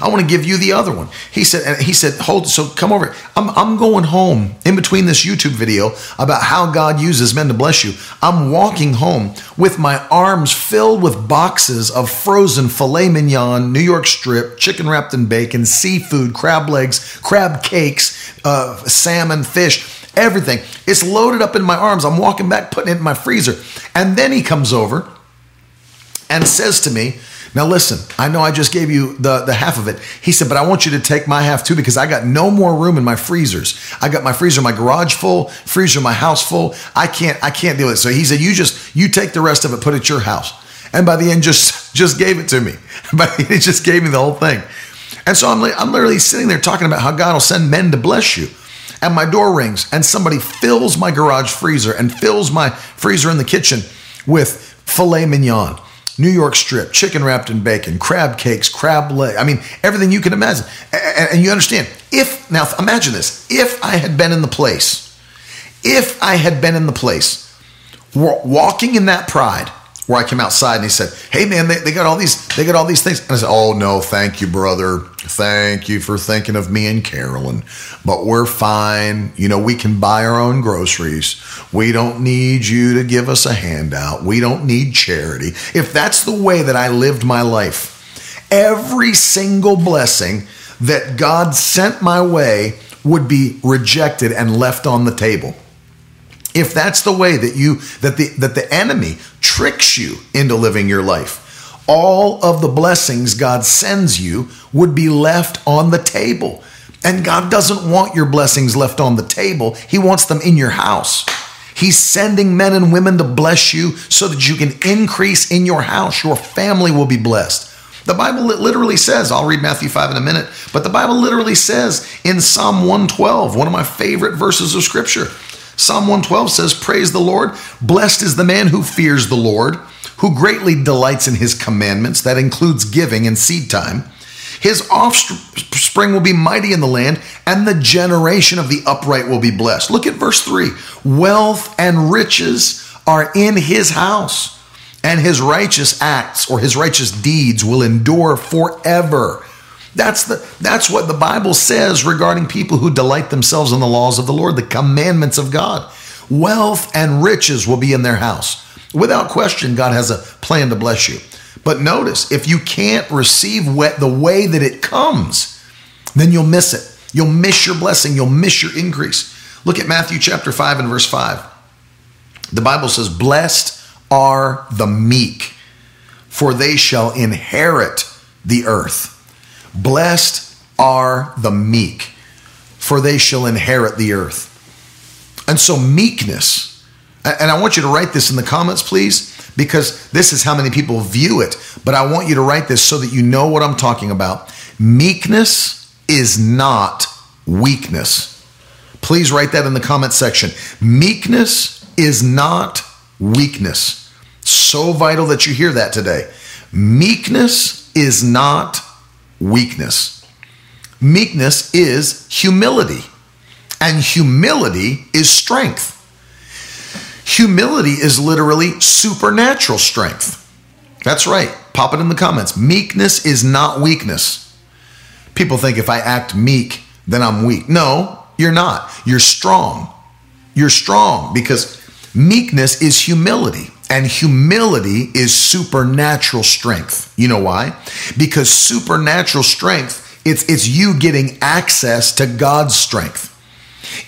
I want to give you the other one. He said, and he said, hold, so come over. I'm, I'm going home in between this YouTube video about how God uses men to bless you. I'm walking home with my arms filled with boxes of frozen filet mignon, New York strip, chicken wrapped in bacon, seafood, crab legs, crab cakes, uh, salmon, fish everything. It's loaded up in my arms. I'm walking back, putting it in my freezer. And then he comes over and says to me, now listen, I know I just gave you the, the half of it. He said, but I want you to take my half too because I got no more room in my freezers. I got my freezer, my garage full, freezer, my house full. I can't, I can't deal with it. So he said, you just, you take the rest of it, put it at your house. And by the end, just, just gave it to me. But he just gave me the whole thing. And so I'm, I'm literally sitting there talking about how God will send men to bless you. And my door rings and somebody fills my garage freezer and fills my freezer in the kitchen with filet mignon New York strip, chicken wrapped in bacon, crab cakes, crab leg. I mean, everything you can imagine. And, you understand, if, now imagine this, if I had been in the place, if I had been in the place, walking in that pride, where I came outside and he said, Hey man, they, they got all these, they got all these things. And I said, Oh no, thank you, brother. Thank you for thinking of me and Carolyn. But we're fine. You know, we can buy our own groceries. We don't need you to give us a handout. We don't need charity. If that's the way that I lived my life, every single blessing that God sent my way would be rejected and left on the table if that's the way that you that the that the enemy tricks you into living your life all of the blessings God sends you would be left on the table and God doesn't want your blessings left on the table he wants them in your house He's sending men and women to bless you so that you can increase in your house. Your family will be blessed. The Bible literally says, I'll read Matthew 5 in a minute, but the Bible literally says in Psalm 112, one of my favorite verses of scripture, Psalm 112 says, Praise the Lord. Blessed is the man who fears the Lord, who greatly delights in his commandments. That includes giving and seed time. His offspring will be mighty in the land, and the generation of the upright will be blessed. Look at verse 3 Wealth and riches are in his house, and his righteous acts or his righteous deeds will endure forever. That's the that's what the Bible says regarding people who delight themselves in the laws of the Lord, the commandments of God. Wealth and riches will be in their house. Without question, God has a plan to bless you. But notice, if you can't receive the way that it comes, then you'll miss it. You'll miss your blessing. You'll miss your increase. Look at Matthew chapter 5 and verse 5. The Bible says, Blessed are the meek, for they shall inherit the earth. Blessed are the meek, for they shall inherit the earth. And so, meekness, and I want you to write this in the comments, please, because this is how many people view it. But I want you to write this so that you know what I'm talking about. Meekness is not weakness. Please write that in the comment section. Meekness is not weakness. So vital that you hear that today. Meekness is not weakness. Meekness is humility, and humility is strength. Humility is literally supernatural strength. That's right. Pop it in the comments. Meekness is not weakness. People think if I act meek, then I'm weak. No, you're not. You're strong. You're strong because meekness is humility. And humility is supernatural strength. You know why? Because supernatural strength, it's, it's you getting access to God's strength.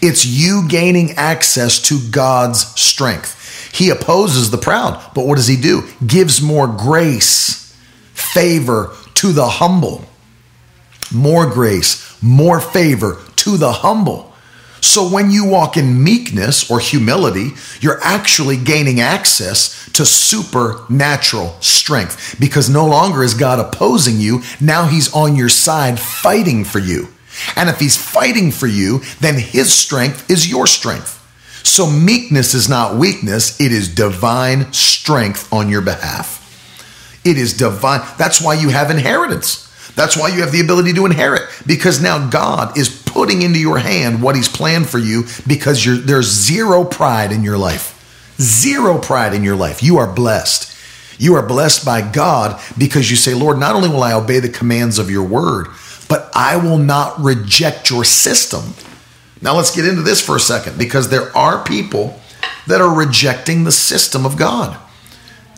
It's you gaining access to God's strength. He opposes the proud, but what does he do? Gives more grace, favor to the humble. More grace, more favor to the humble. So when you walk in meekness or humility, you're actually gaining access to supernatural strength because no longer is God opposing you. Now he's on your side fighting for you. And if he's fighting for you, then his strength is your strength. So meekness is not weakness, it is divine strength on your behalf. It is divine. That's why you have inheritance. That's why you have the ability to inherit because now God is putting into your hand what He's planned for you because there's zero pride in your life. Zero pride in your life. You are blessed. You are blessed by God because you say, Lord, not only will I obey the commands of your word, but I will not reject your system. Now let's get into this for a second because there are people that are rejecting the system of God.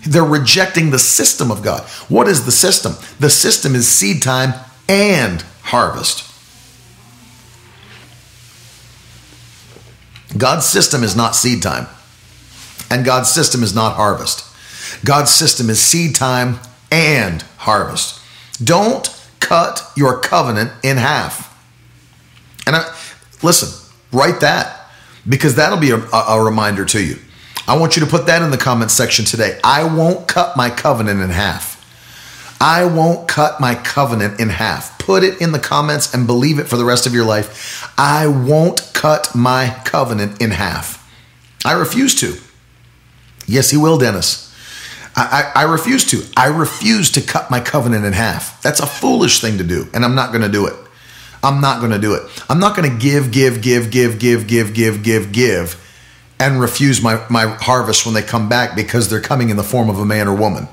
They're rejecting the system of God. What is the system? The system is seed time and harvest. God's system is not seed time, and God's system is not harvest. God's system is seed time and harvest. Don't cut your covenant in half. And I, listen, write that because that'll be a, a reminder to you. I want you to put that in the comments section today. I won't cut my covenant in half. I won't cut my covenant in half. Put it in the comments and believe it for the rest of your life. I won't cut my covenant in half. I refuse to. Yes, he will, Dennis. I, I, I, refuse to. I refuse to cut my covenant in half. That's a foolish thing to do, and I'm not going to do it. I'm not going to do it. I'm not going to give, give, give, give, give, give, give, give, give and refuse my, my harvest when they come back because they're coming in the form of a man or woman.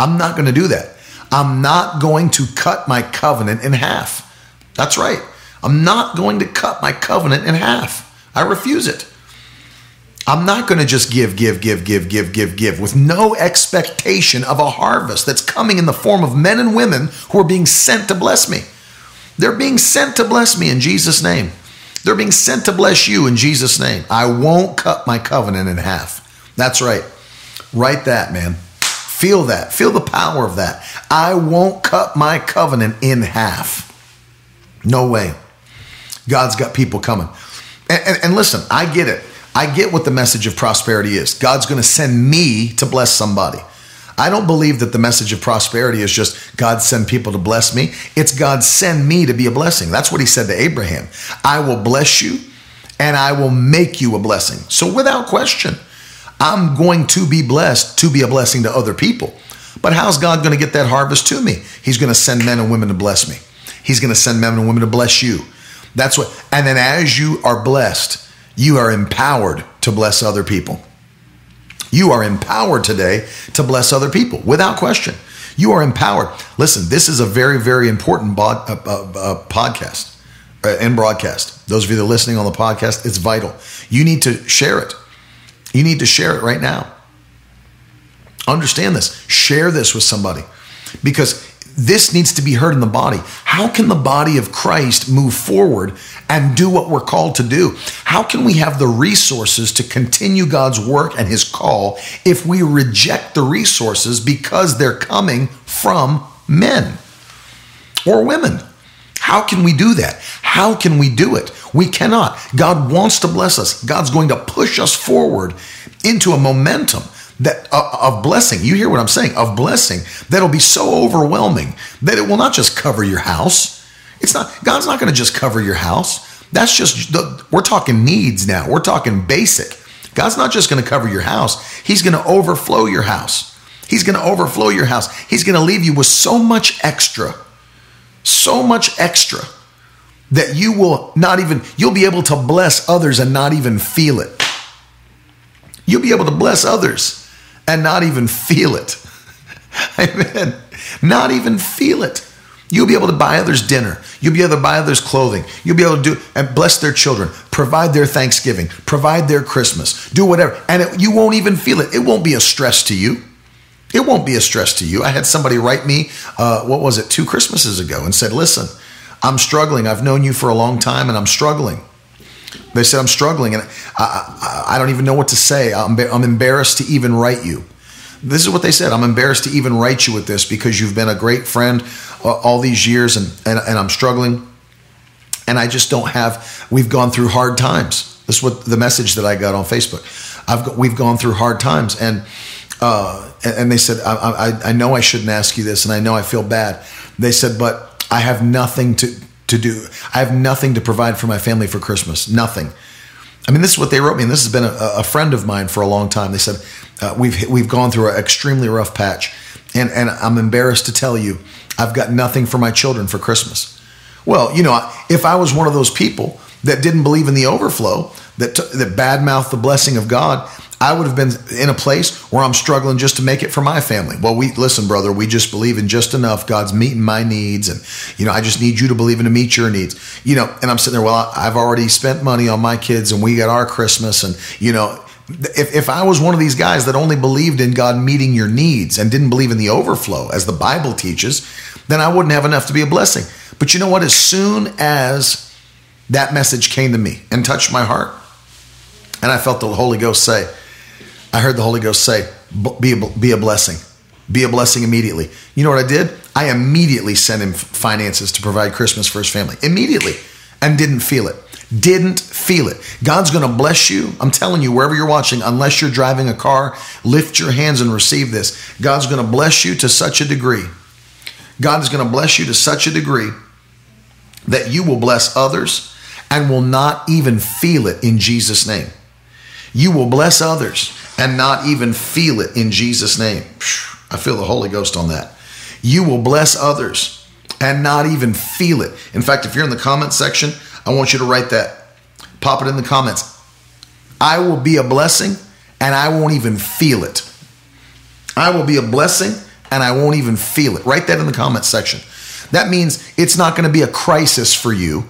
I'm not going to do that. I'm not going to cut my covenant in half. That's right. I'm not going to cut my covenant in half. I refuse it. I'm not going to just give, give, give, give, give, give, give with no expectation of a harvest that's coming in the form of men and women who are being sent to bless me. They're being sent to bless me in Jesus' name. They're being sent to bless you in Jesus' name. I won't cut my covenant in half. That's right. Write that, man. Feel that. Feel the power of that. I won't cut my covenant in half. No way. God's got people coming. And, and, and listen, I get it. I get what the message of prosperity is. God's going to send me to bless somebody. I don't believe that the message of prosperity is just God send people to bless me. It's God send me to be a blessing. That's what he said to Abraham. I will bless you and I will make you a blessing. So without question, I'm going to be blessed to be a blessing to other people. But how's God going to get that harvest to me? He's going to send men and women to bless me. He's going to send men and women to bless you. That's what, and then as you are blessed, you are empowered to bless other people. You are empowered today to bless other people without question. You are empowered. Listen, this is a very, very important uh, uh, uh, podcast uh, and broadcast. Those of you that are listening on the podcast, it's vital. You need to share it. You need to share it right now. Understand this. Share this with somebody because this needs to be heard in the body. How can the body of Christ move forward and do what we're called to do? How can we have the resources to continue God's work and his call if we reject the resources because they're coming from men or women? How can we do that? How can we do it? We cannot. God wants to bless us. God's going to push us forward into a momentum that uh, of blessing. You hear what I'm saying? Of blessing that'll be so overwhelming that it will not just cover your house. It's not God's not going to just cover your house. That's just the, we're talking needs now. We're talking basic. God's not just going to cover your house. He's going to overflow your house. He's going to overflow your house. He's going to leave you with so much extra. So much extra that you will not even you'll be able to bless others and not even feel it. You'll be able to bless others and not even feel it. Amen. Not even feel it. You'll be able to buy others dinner. You'll be able to buy others clothing. You'll be able to do and bless their children, provide their Thanksgiving, provide their Christmas, do whatever. And it, you won't even feel it. It won't be a stress to you. It won't be a stress to you. I had somebody write me, uh, what was it, two Christmases ago and said, Listen, I'm struggling. I've known you for a long time and I'm struggling. They said, I'm struggling and I, I, I don't even know what to say. I'm, I'm embarrassed to even write you. This is what they said. I'm embarrassed to even write you with this because you've been a great friend uh, all these years and, and, and I'm struggling. And I just don't have, we've gone through hard times. This is what the message that I got on Facebook. I've we've gone through hard times. And, uh, and they said, I, I, I know I shouldn't ask you this and I know I feel bad. They said, but I have nothing to, to do. I have nothing to provide for my family for Christmas. Nothing. I mean, this is what they wrote me, and this has been a, a friend of mine for a long time. They said uh, we've we've gone through an extremely rough patch, and and I'm embarrassed to tell you, I've got nothing for my children for Christmas. Well, you know, if I was one of those people that didn't believe in the overflow, that t- that badmouthed the blessing of God, I would have been in a place where I'm struggling just to make it for my family. Well, we listen, brother, we just believe in just enough. God's meeting my needs. And, you know, I just need you to believe in to meet your needs. You know, and I'm sitting there, well, I've already spent money on my kids and we got our Christmas. And, you know, if, if I was one of these guys that only believed in God meeting your needs and didn't believe in the overflow, as the Bible teaches, then I wouldn't have enough to be a blessing. But you know what? As soon as that message came to me and touched my heart, and I felt the Holy Ghost say, I heard the Holy Ghost say, be a, be a blessing. Be a blessing immediately. You know what I did? I immediately sent him finances to provide Christmas for his family. Immediately. And didn't feel it. Didn't feel it. God's going to bless you. I'm telling you, wherever you're watching, unless you're driving a car, lift your hands and receive this. God's going to bless you to such a degree. God is going to bless you to such a degree that you will bless others and will not even feel it in Jesus' name. You will bless others and not even feel it in Jesus' name. I feel the Holy Ghost on that. You will bless others and not even feel it. In fact, if you're in the comment section, I want you to write that. Pop it in the comments. I will be a blessing and I won't even feel it. I will be a blessing and I won't even feel it. Write that in the comments section. That means it's not going to be a crisis for you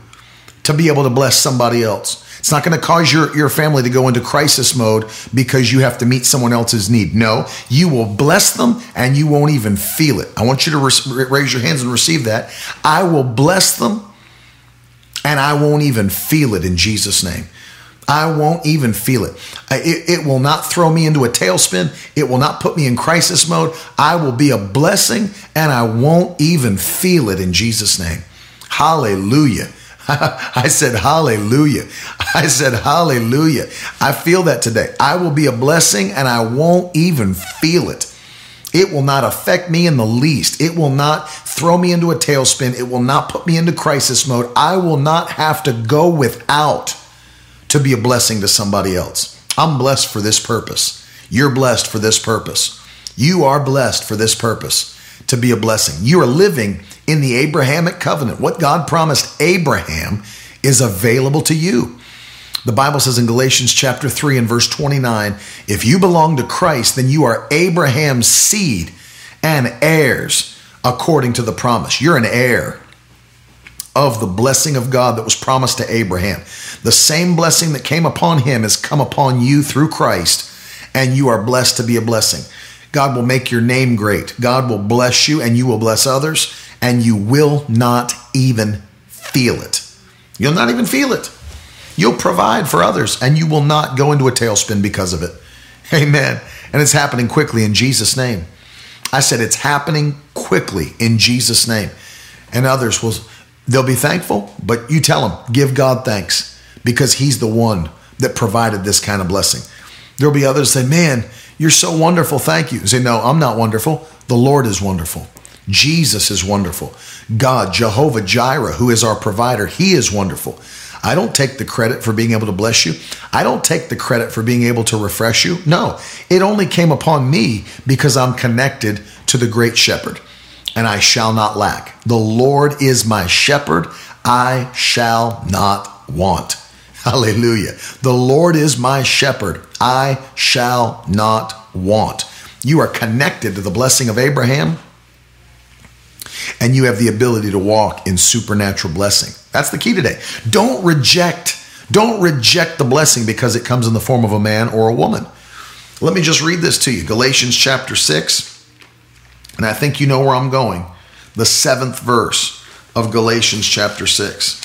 to be able to bless somebody else. It's not going to cause your, your family to go into crisis mode because you have to meet someone else's need. No, you will bless them and you won't even feel it. I want you to re- raise your hands and receive that. I will bless them and I won't even feel it in Jesus' name. I won't even feel it. it. It will not throw me into a tailspin. It will not put me in crisis mode. I will be a blessing and I won't even feel it in Jesus' name. Hallelujah. I said, Hallelujah. I said, Hallelujah. I feel that today. I will be a blessing and I won't even feel it. It will not affect me in the least. It will not throw me into a tailspin. It will not put me into crisis mode. I will not have to go without to be a blessing to somebody else. I'm blessed for this purpose. You're blessed for this purpose. You are blessed for this purpose to be a blessing. You are living in the Abrahamic covenant. What God promised Abraham is available to you. The Bible says in Galatians chapter 3 and verse 29 if you belong to Christ, then you are Abraham's seed and heirs according to the promise. You're an heir of the blessing of God that was promised to Abraham. The same blessing that came upon him has come upon you through Christ, and you are blessed to be a blessing. God will make your name great. God will bless you, and you will bless others, and you will not even feel it. You'll not even feel it. You'll provide for others, and you will not go into a tailspin because of it. Amen. And it's happening quickly in Jesus' name. I said it's happening quickly in Jesus' name. And others will they'll be thankful, but you tell them, give God thanks because He's the one that provided this kind of blessing. There'll be others say, Man, you're so wonderful. Thank you. Say, No, I'm not wonderful. The Lord is wonderful. Jesus is wonderful. God, Jehovah Jireh, who is our provider, He is wonderful. I don't take the credit for being able to bless you. I don't take the credit for being able to refresh you. No, it only came upon me because I'm connected to the great shepherd and I shall not lack. The Lord is my shepherd. I shall not want. Hallelujah. The Lord is my shepherd. I shall not want. You are connected to the blessing of Abraham and you have the ability to walk in supernatural blessing. That's the key today. Don't reject don't reject the blessing because it comes in the form of a man or a woman. Let me just read this to you. Galatians chapter 6. And I think you know where I'm going. The 7th verse of Galatians chapter 6.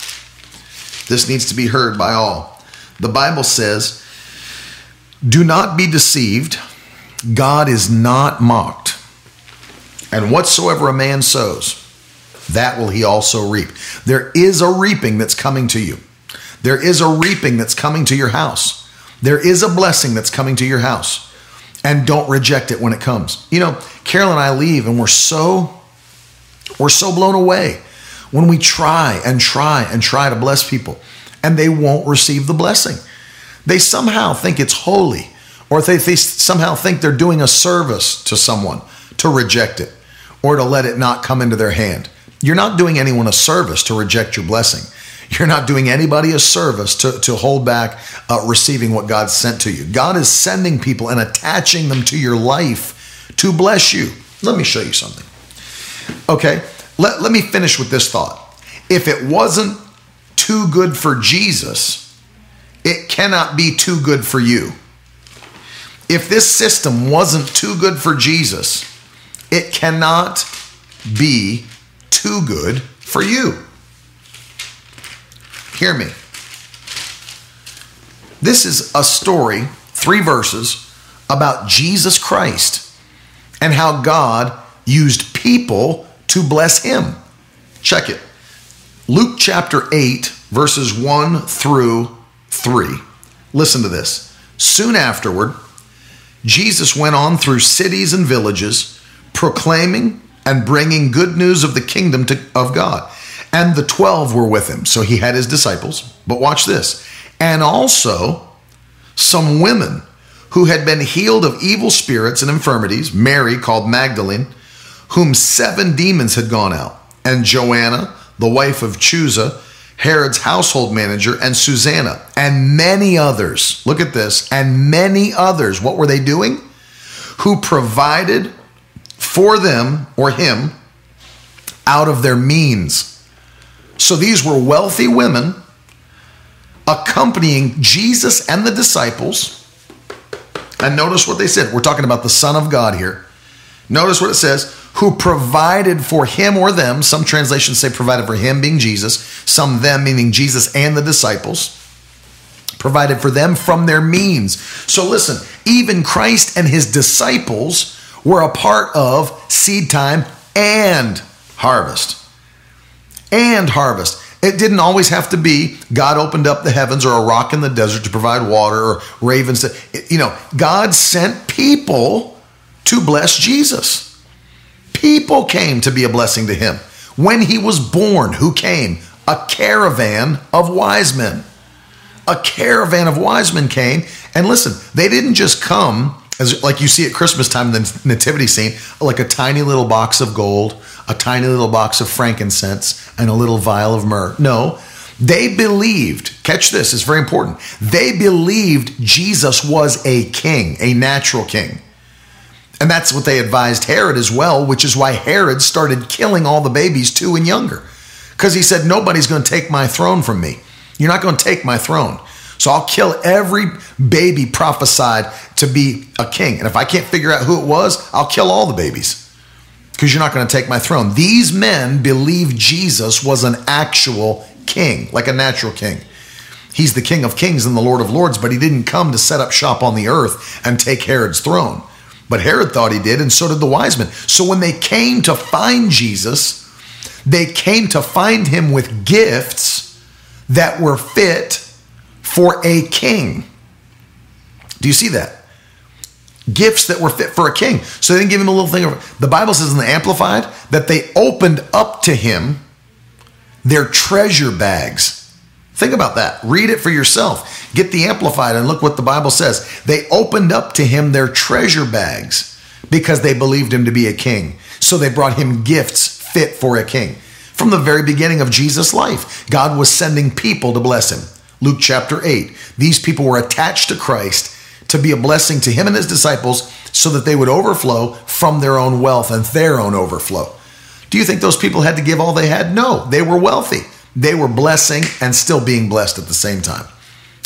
This needs to be heard by all. The Bible says, "Do not be deceived. God is not mocked." And whatsoever a man sows, that will he also reap. There is a reaping that's coming to you. There is a reaping that's coming to your house. There is a blessing that's coming to your house. And don't reject it when it comes. You know, Carol and I leave and we're so we're so blown away when we try and try and try to bless people and they won't receive the blessing. They somehow think it's holy or they, they somehow think they're doing a service to someone to reject it or to let it not come into their hand. You're not doing anyone a service to reject your blessing. You're not doing anybody a service to, to hold back uh, receiving what God sent to you. God is sending people and attaching them to your life to bless you. Let me show you something. Okay, let, let me finish with this thought. If it wasn't too good for Jesus, it cannot be too good for you. If this system wasn't too good for Jesus, it cannot be too good for you. Hear me. This is a story, three verses, about Jesus Christ and how God used people to bless him. Check it. Luke chapter 8, verses 1 through 3. Listen to this. Soon afterward, Jesus went on through cities and villages proclaiming and bringing good news of the kingdom to, of God. And the 12 were with him. So he had his disciples. But watch this. And also some women who had been healed of evil spirits and infirmities, Mary called Magdalene, whom seven demons had gone out, and Joanna, the wife of Chuza, Herod's household manager, and Susanna, and many others. Look at this. And many others. What were they doing? Who provided for them or him out of their means. So these were wealthy women accompanying Jesus and the disciples. And notice what they said. We're talking about the Son of God here. Notice what it says who provided for him or them. Some translations say provided for him, being Jesus. Some them, meaning Jesus and the disciples. Provided for them from their means. So listen, even Christ and his disciples were a part of seed time and harvest. And harvest. It didn't always have to be God opened up the heavens or a rock in the desert to provide water or ravens. To, you know, God sent people to bless Jesus. People came to be a blessing to him. When he was born, who came? A caravan of wise men. A caravan of wise men came. And listen, they didn't just come as like you see at Christmas time the nativity scene, like a tiny little box of gold, a tiny little box of frankincense, and a little vial of myrrh. No, they believed, catch this, it's very important. They believed Jesus was a king, a natural king. And that's what they advised Herod as well, which is why Herod started killing all the babies two and younger. Because he said, Nobody's going to take my throne from me. You're not going to take my throne. So I'll kill every baby prophesied to be a king. And if I can't figure out who it was, I'll kill all the babies because you're not going to take my throne. These men believe Jesus was an actual king, like a natural king. He's the King of Kings and the Lord of Lords, but he didn't come to set up shop on the earth and take Herod's throne. But Herod thought he did, and so did the wise men. So when they came to find Jesus, they came to find him with gifts that were fit for a king. Do you see that? Gifts that were fit for a king. So they didn't give him a little thing. The Bible says in the Amplified that they opened up to him their treasure bags. Think about that. Read it for yourself. Get the Amplified and look what the Bible says. They opened up to him their treasure bags because they believed him to be a king. So they brought him gifts fit for a king. From the very beginning of Jesus' life, God was sending people to bless him. Luke chapter 8. These people were attached to Christ to be a blessing to him and his disciples so that they would overflow from their own wealth and their own overflow. Do you think those people had to give all they had? No, they were wealthy. They were blessing and still being blessed at the same time.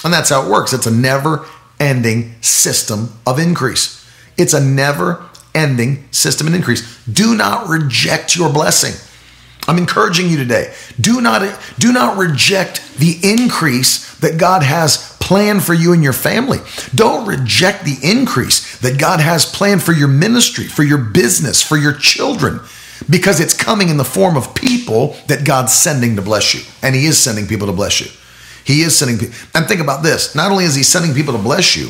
And that's how it works. It's a never ending system of increase. It's a never ending system of increase. Do not reject your blessing. I'm encouraging you today. Do not do not reject the increase that God has planned for you and your family. Don't reject the increase that God has planned for your ministry, for your business, for your children because it's coming in the form of people that God's sending to bless you. And he is sending people to bless you. He is sending people. And think about this. Not only is he sending people to bless you,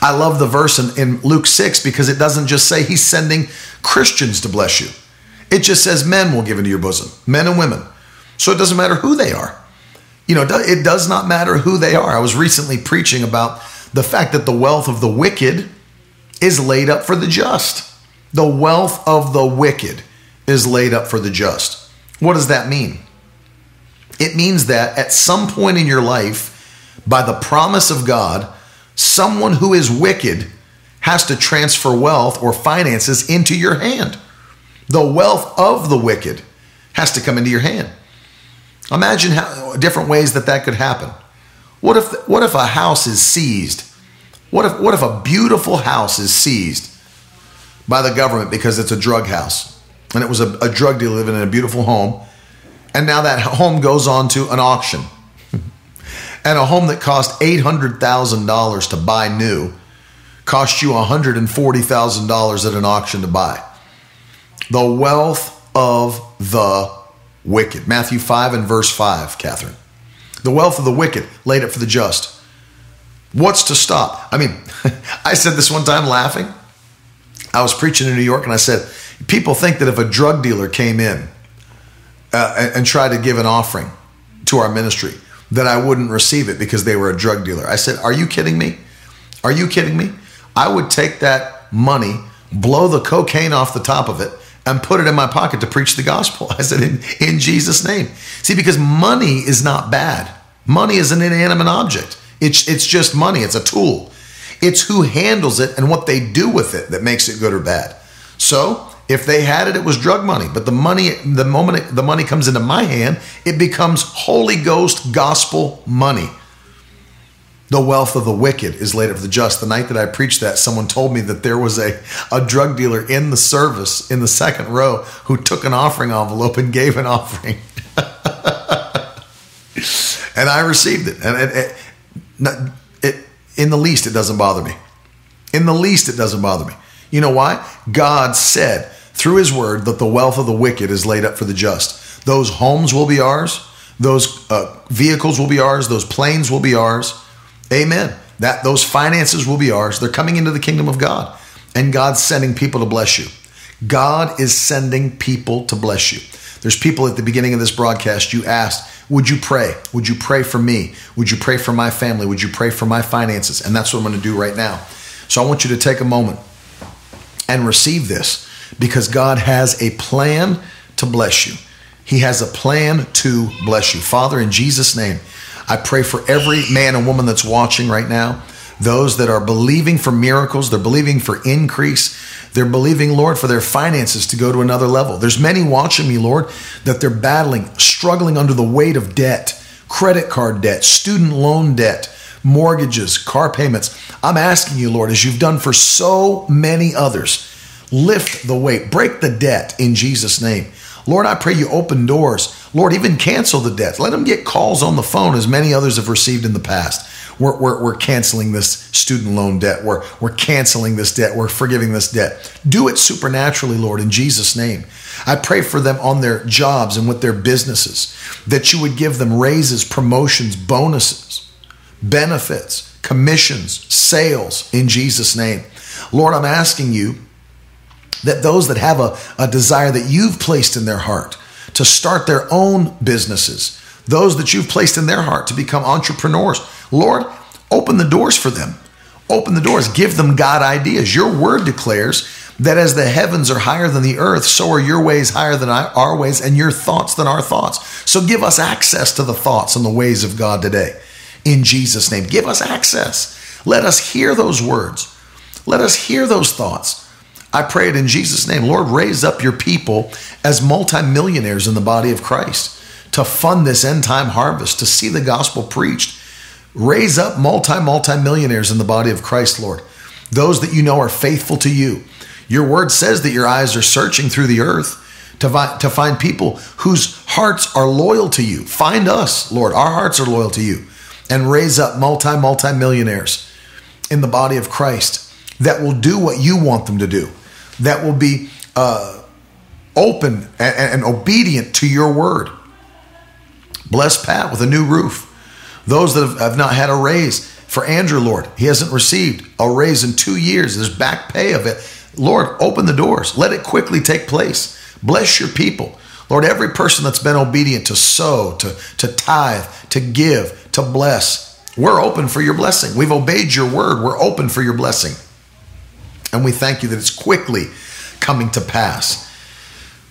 I love the verse in, in Luke 6 because it doesn't just say he's sending Christians to bless you. It just says men will give into your bosom, men and women. So it doesn't matter who they are. You know, it does not matter who they are. I was recently preaching about the fact that the wealth of the wicked is laid up for the just. The wealth of the wicked is laid up for the just. What does that mean? It means that at some point in your life, by the promise of God, someone who is wicked has to transfer wealth or finances into your hand. The wealth of the wicked has to come into your hand. Imagine how different ways that that could happen. What if what if a house is seized? What if what if a beautiful house is seized by the government because it's a drug house and it was a, a drug dealer living in a beautiful home, and now that home goes on to an auction, and a home that cost eight hundred thousand dollars to buy new cost you one hundred and forty thousand dollars at an auction to buy the wealth of the wicked. Matthew 5 and verse 5, Catherine. The wealth of the wicked laid up for the just. What's to stop? I mean, I said this one time laughing. I was preaching in New York and I said, people think that if a drug dealer came in uh, and, and tried to give an offering to our ministry, that I wouldn't receive it because they were a drug dealer. I said, Are you kidding me? Are you kidding me? I would take that money, blow the cocaine off the top of it, and put it in my pocket to preach the gospel. I said, in, in Jesus' name. See, because money is not bad. Money is an inanimate object. It's, it's just money, it's a tool. It's who handles it and what they do with it that makes it good or bad. So, if they had it, it was drug money. But the money, the moment it, the money comes into my hand, it becomes Holy Ghost gospel money. The wealth of the wicked is laid up for the just. The night that I preached that, someone told me that there was a, a drug dealer in the service in the second row who took an offering envelope and gave an offering. and I received it. And it, it, it, in the least, it doesn't bother me. In the least, it doesn't bother me. You know why? God said through his word that the wealth of the wicked is laid up for the just. Those homes will be ours. Those uh, vehicles will be ours. Those planes will be ours Amen. That those finances will be ours. They're coming into the kingdom of God. And God's sending people to bless you. God is sending people to bless you. There's people at the beginning of this broadcast you asked, Would you pray? Would you pray for me? Would you pray for my family? Would you pray for my finances? And that's what I'm going to do right now. So I want you to take a moment and receive this because God has a plan to bless you. He has a plan to bless you. Father, in Jesus' name, I pray for every man and woman that's watching right now, those that are believing for miracles, they're believing for increase, they're believing, Lord, for their finances to go to another level. There's many watching me, Lord, that they're battling, struggling under the weight of debt, credit card debt, student loan debt, mortgages, car payments. I'm asking you, Lord, as you've done for so many others, lift the weight, break the debt in Jesus' name. Lord, I pray you open doors. Lord, even cancel the debt. Let them get calls on the phone as many others have received in the past. We're, we're, we're canceling this student loan debt. We're, we're canceling this debt. We're forgiving this debt. Do it supernaturally, Lord, in Jesus' name. I pray for them on their jobs and with their businesses, that you would give them raises, promotions, bonuses, benefits, commissions, sales in Jesus' name. Lord, I'm asking you that those that have a, a desire that you've placed in their heart to start their own businesses, those that you've placed in their heart to become entrepreneurs, Lord, open the doors for them. Open the doors. Give them God ideas. Your word declares that as the heavens are higher than the earth, so are your ways higher than our ways, and your thoughts than our thoughts. So give us access to the thoughts and the ways of God today. In Jesus' name, give us access. Let us hear those words. Let us hear those thoughts. I pray it in Jesus' name. Lord, raise up your people as multimillionaires in the body of Christ to fund this end time harvest, to see the gospel preached. Raise up multi, multi-millionaires in the body of Christ, Lord. Those that you know are faithful to you. Your word says that your eyes are searching through the earth to find, to find people whose hearts are loyal to you. Find us, Lord. Our hearts are loyal to you. And raise up multi, multi-millionaires in the body of Christ that will do what you want them to do that will be uh, open and, and obedient to your word. Bless Pat with a new roof. Those that have, not had a raise for Andrew, Lord, he hasn't received a raise in two years. There's back pay of it. Lord, open the doors. Let it quickly take place. Bless your people. Lord, every person that's been obedient to sow, to, to tithe, to give, to bless, we're open for your blessing. We've obeyed your word. We're open for your blessing. And we thank you that it's quickly coming to pass.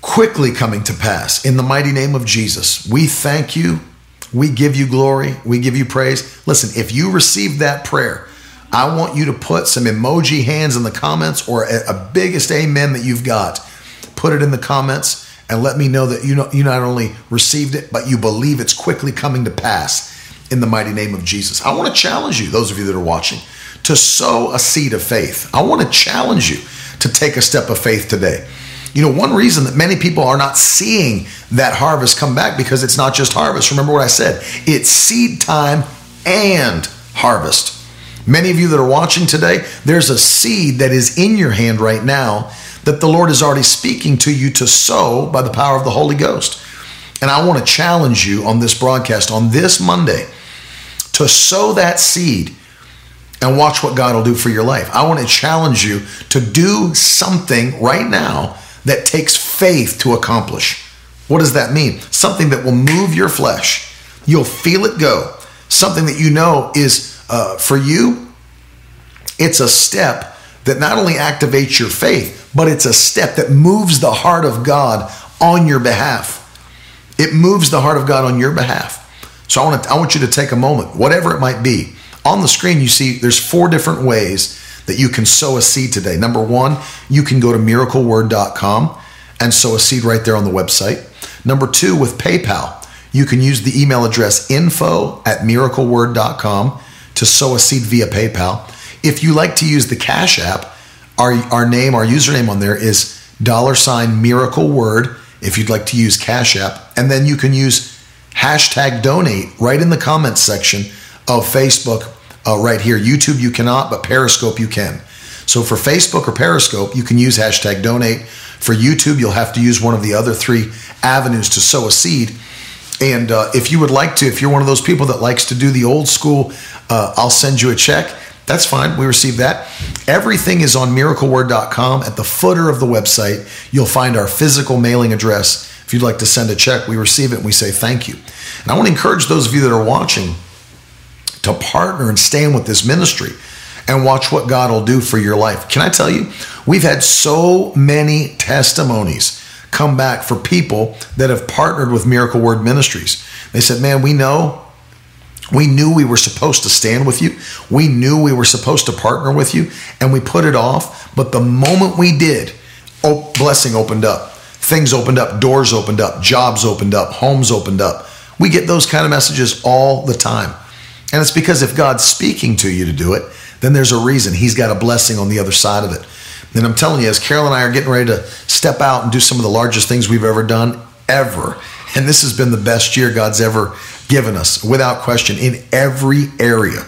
Quickly coming to pass. In the mighty name of Jesus, we thank you. We give you glory. We give you praise. Listen, if you received that prayer, I want you to put some emoji hands in the comments or a, a biggest amen that you've got. Put it in the comments and let me know that you know you not only received it, but you believe it's quickly coming to pass in the mighty name of Jesus. I want to challenge you, those of you that are watching to sow a seed of faith. I want to challenge you to take a step of faith today. You know, one reason that many people are not seeing that harvest come back because it's not just harvest. Remember what I said it's seed time and harvest. Many of you that are watching today, there's a seed that is in your hand right now that the Lord is already speaking to you to sow by the power of the Holy Ghost. And I want to challenge you on this broadcast on this Monday to sow that seed and watch what God will do for your life. I want to challenge you to do something right now that takes faith to accomplish. What does that mean? Something that will move your flesh. You'll feel it go. Something that you know is uh, for you. It's a step that not only activates your faith, but it's a step that moves the heart of God on your behalf. It moves the heart of God on your behalf. So I want to, I want you to take a moment, whatever it might be on the screen, you see there's four different ways that you can sow a seed today. Number one, you can go to miracleword.com and sow a seed right there on the website. Number two, with PayPal, you can use the email address info at miracleword.com to sow a seed via PayPal. If you like to use the Cash App, our, our name, our username on there is dollar sign miracle word if you'd like to use Cash App. And then you can use hashtag donate right in the comments section of Facebook uh, right here. YouTube, you cannot, but Periscope, you can. So for Facebook or Periscope, you can use hashtag donate. For YouTube, you'll have to use one of the other three avenues to sow a seed. And uh, if you would like to, if you're one of those people that likes to do the old school, uh, I'll send you a check. That's fine. We receive that. Everything is on miracleword.com. At the footer of the website, you'll find our physical mailing address. If you'd like to send a check, we receive it and we say thank you. And I want to encourage those of you that are watching to partner and stand with this ministry. and watch what God will do for your life. Can I tell you, we've had so many testimonies come back for people that have partnered with Miracle Word Ministries. They said, Man, we know we knew we were supposed to stand with you. We knew we were supposed to partner with you, and we put it off. But the moment we did, oh, blessing opened up. Things opened up, doors opened up, jobs opened up, homes opened up. We get those kind of messages all the time. And it's because if God's speaking to you to do it, then there's a reason. He's got a blessing on the other side of it. And I'm telling you, as Carol and I are getting ready to step out and do some of the largest things we've ever done, ever. And this has been the best year God's ever given us, without question, in every area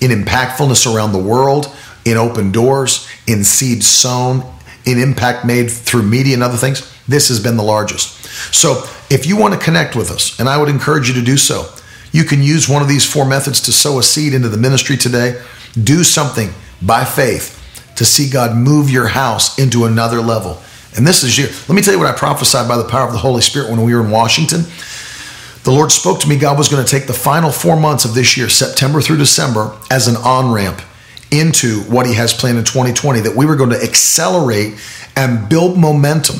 in impactfulness around the world, in open doors, in seed sown, in impact made through media and other things. This has been the largest. So if you want to connect with us, and I would encourage you to do so, you can use one of these four methods to sow a seed into the ministry today. Do something by faith to see God move your house into another level. And this is you. Let me tell you what I prophesied by the power of the Holy Spirit when we were in Washington. The Lord spoke to me, God was going to take the final four months of this year, September through December, as an on ramp into what He has planned in 2020, that we were going to accelerate and build momentum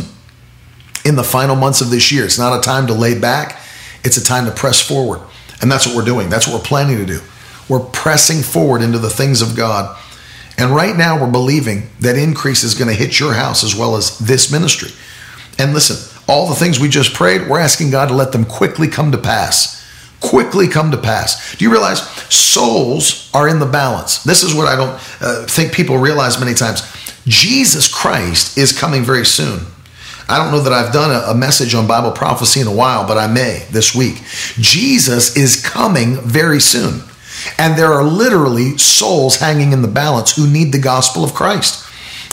in the final months of this year. It's not a time to lay back, it's a time to press forward. And that's what we're doing. That's what we're planning to do. We're pressing forward into the things of God. And right now, we're believing that increase is going to hit your house as well as this ministry. And listen, all the things we just prayed, we're asking God to let them quickly come to pass. Quickly come to pass. Do you realize souls are in the balance? This is what I don't uh, think people realize many times. Jesus Christ is coming very soon. I don't know that I've done a, a, message on Bible prophecy in a while, but I may this week. Jesus is coming very soon. And there are literally souls hanging in the balance who need the gospel of Christ.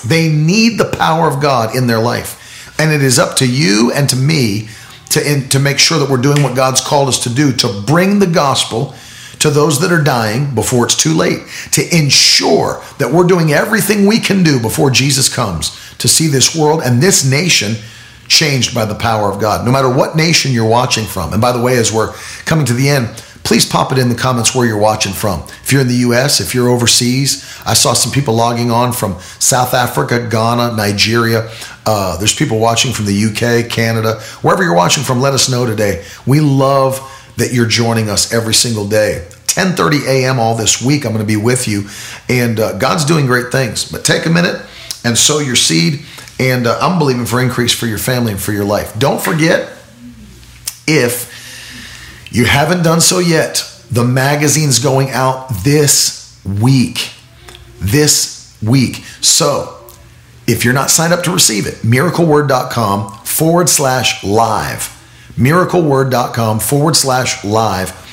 They need the power of God in their life. And it is up to you and to me to, in, to make sure that we're doing what God's called us to do to bring the gospel to those that are dying before it's too late, to ensure that we're doing everything we can do before Jesus comes to see this world and this nation changed by the power of God, no matter what nation you're watching from. And by the way, as we're coming to the end, please pop it in the comments where you're watching from. If you're in the US, if you're overseas, I saw some people logging on from South Africa, Ghana, Nigeria. Uh, there's people watching from the UK, Canada, wherever you're watching from. Let us know today. We love that you're joining us every single day. 10:30 a.m. all this week. I'm going to be with you, and uh, God's doing great things. But take a minute and sow your seed. And uh, I'm believing for increase for your family and for your life. Don't forget, if you haven't done so yet, the magazine's going out this week. This week. So if you're not signed up to receive it, miracleword.com forward slash live. Miracleword.com forward slash live.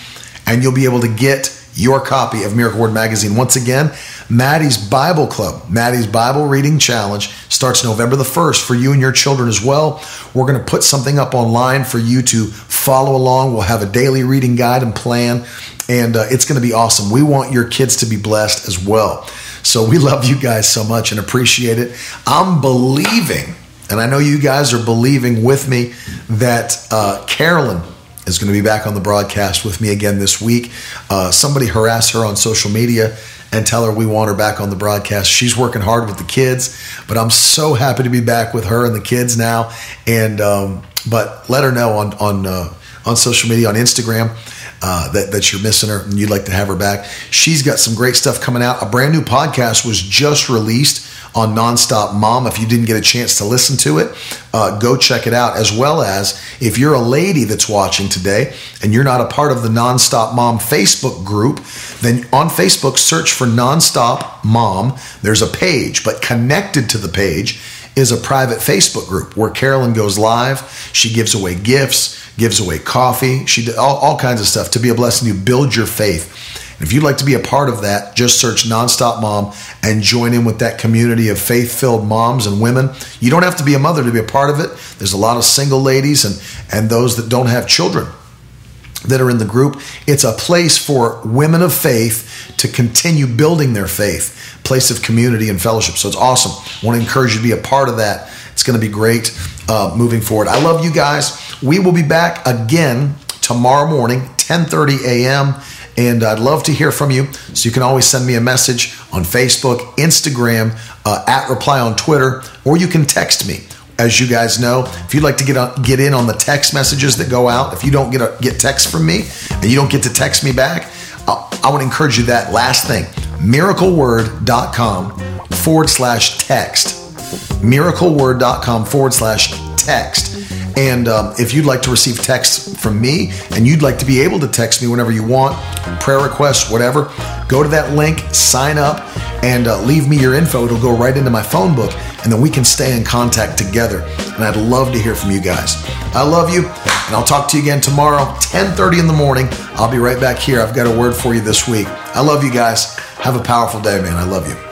And you'll be able to get your copy of Miracle Word Magazine. Once again, Maddie's Bible Club, Maddie's Bible Reading Challenge starts November the 1st for you and your children as well. We're going to put something up online for you to follow along. We'll have a daily reading guide and plan, and uh, it's going to be awesome. We want your kids to be blessed as well. So we love you guys so much and appreciate it. I'm believing, and I know you guys are believing with me, that uh, Carolyn is going to be back on the broadcast with me again this week. Uh, somebody harass her on social media and tell her we want her back on the broadcast. She's working hard with the kids, but I'm so happy to be back with her and the kids now. And um, but let her know on on uh, on social media on Instagram. Uh, that, that you're missing her and you'd like to have her back. She's got some great stuff coming out. A brand new podcast was just released on Nonstop Mom. If you didn't get a chance to listen to it, uh, go check it out. As well as if you're a lady that's watching today and you're not a part of the Nonstop Mom Facebook group, then on Facebook, search for Nonstop Mom. There's a page, but connected to the page is a private Facebook group where Carolyn goes live. She gives away gifts, gives away coffee, she did all, all kinds of stuff to be a blessing. You build your faith. If you'd like to be a part of that, just search Nonstop Mom and join in with that community of faith filled moms and women. You don't have to be a mother to be a part of it. There's a lot of single ladies and, and those that don't have children that are in the group. It's a place for women of faith to continue building their faith, place of community and fellowship. So it's awesome. I want to encourage you to be a part of that. It's going to be great uh, moving forward. I love you guys. We will be back again tomorrow morning, 10:30 a.m And I'd love to hear from you. So you can always send me a message on Facebook, Instagram, uh, at reply on Twitter, or you can text me. As you guys know, if you'd like to get on, get in on the text messages that go out, if you don't get a, get text from me and you don't get to text me back, I, I to encourage you that last thing, miracleword.com forward slash text. Miracleword.com forward slash text. And um, if you'd like to receive texts from me and you'd like to be able to text me whenever you want, prayer requests, whatever, go to that link, sign up, and uh, leave me your info. It'll go right into my phone book, and then we can stay in contact together. And I'd love to hear from you guys. I love you, and I'll talk to you again tomorrow, 10:30 in the morning. I'll be right back here. I've got a word for you this week. I love you guys. Have a powerful day, man. I love you.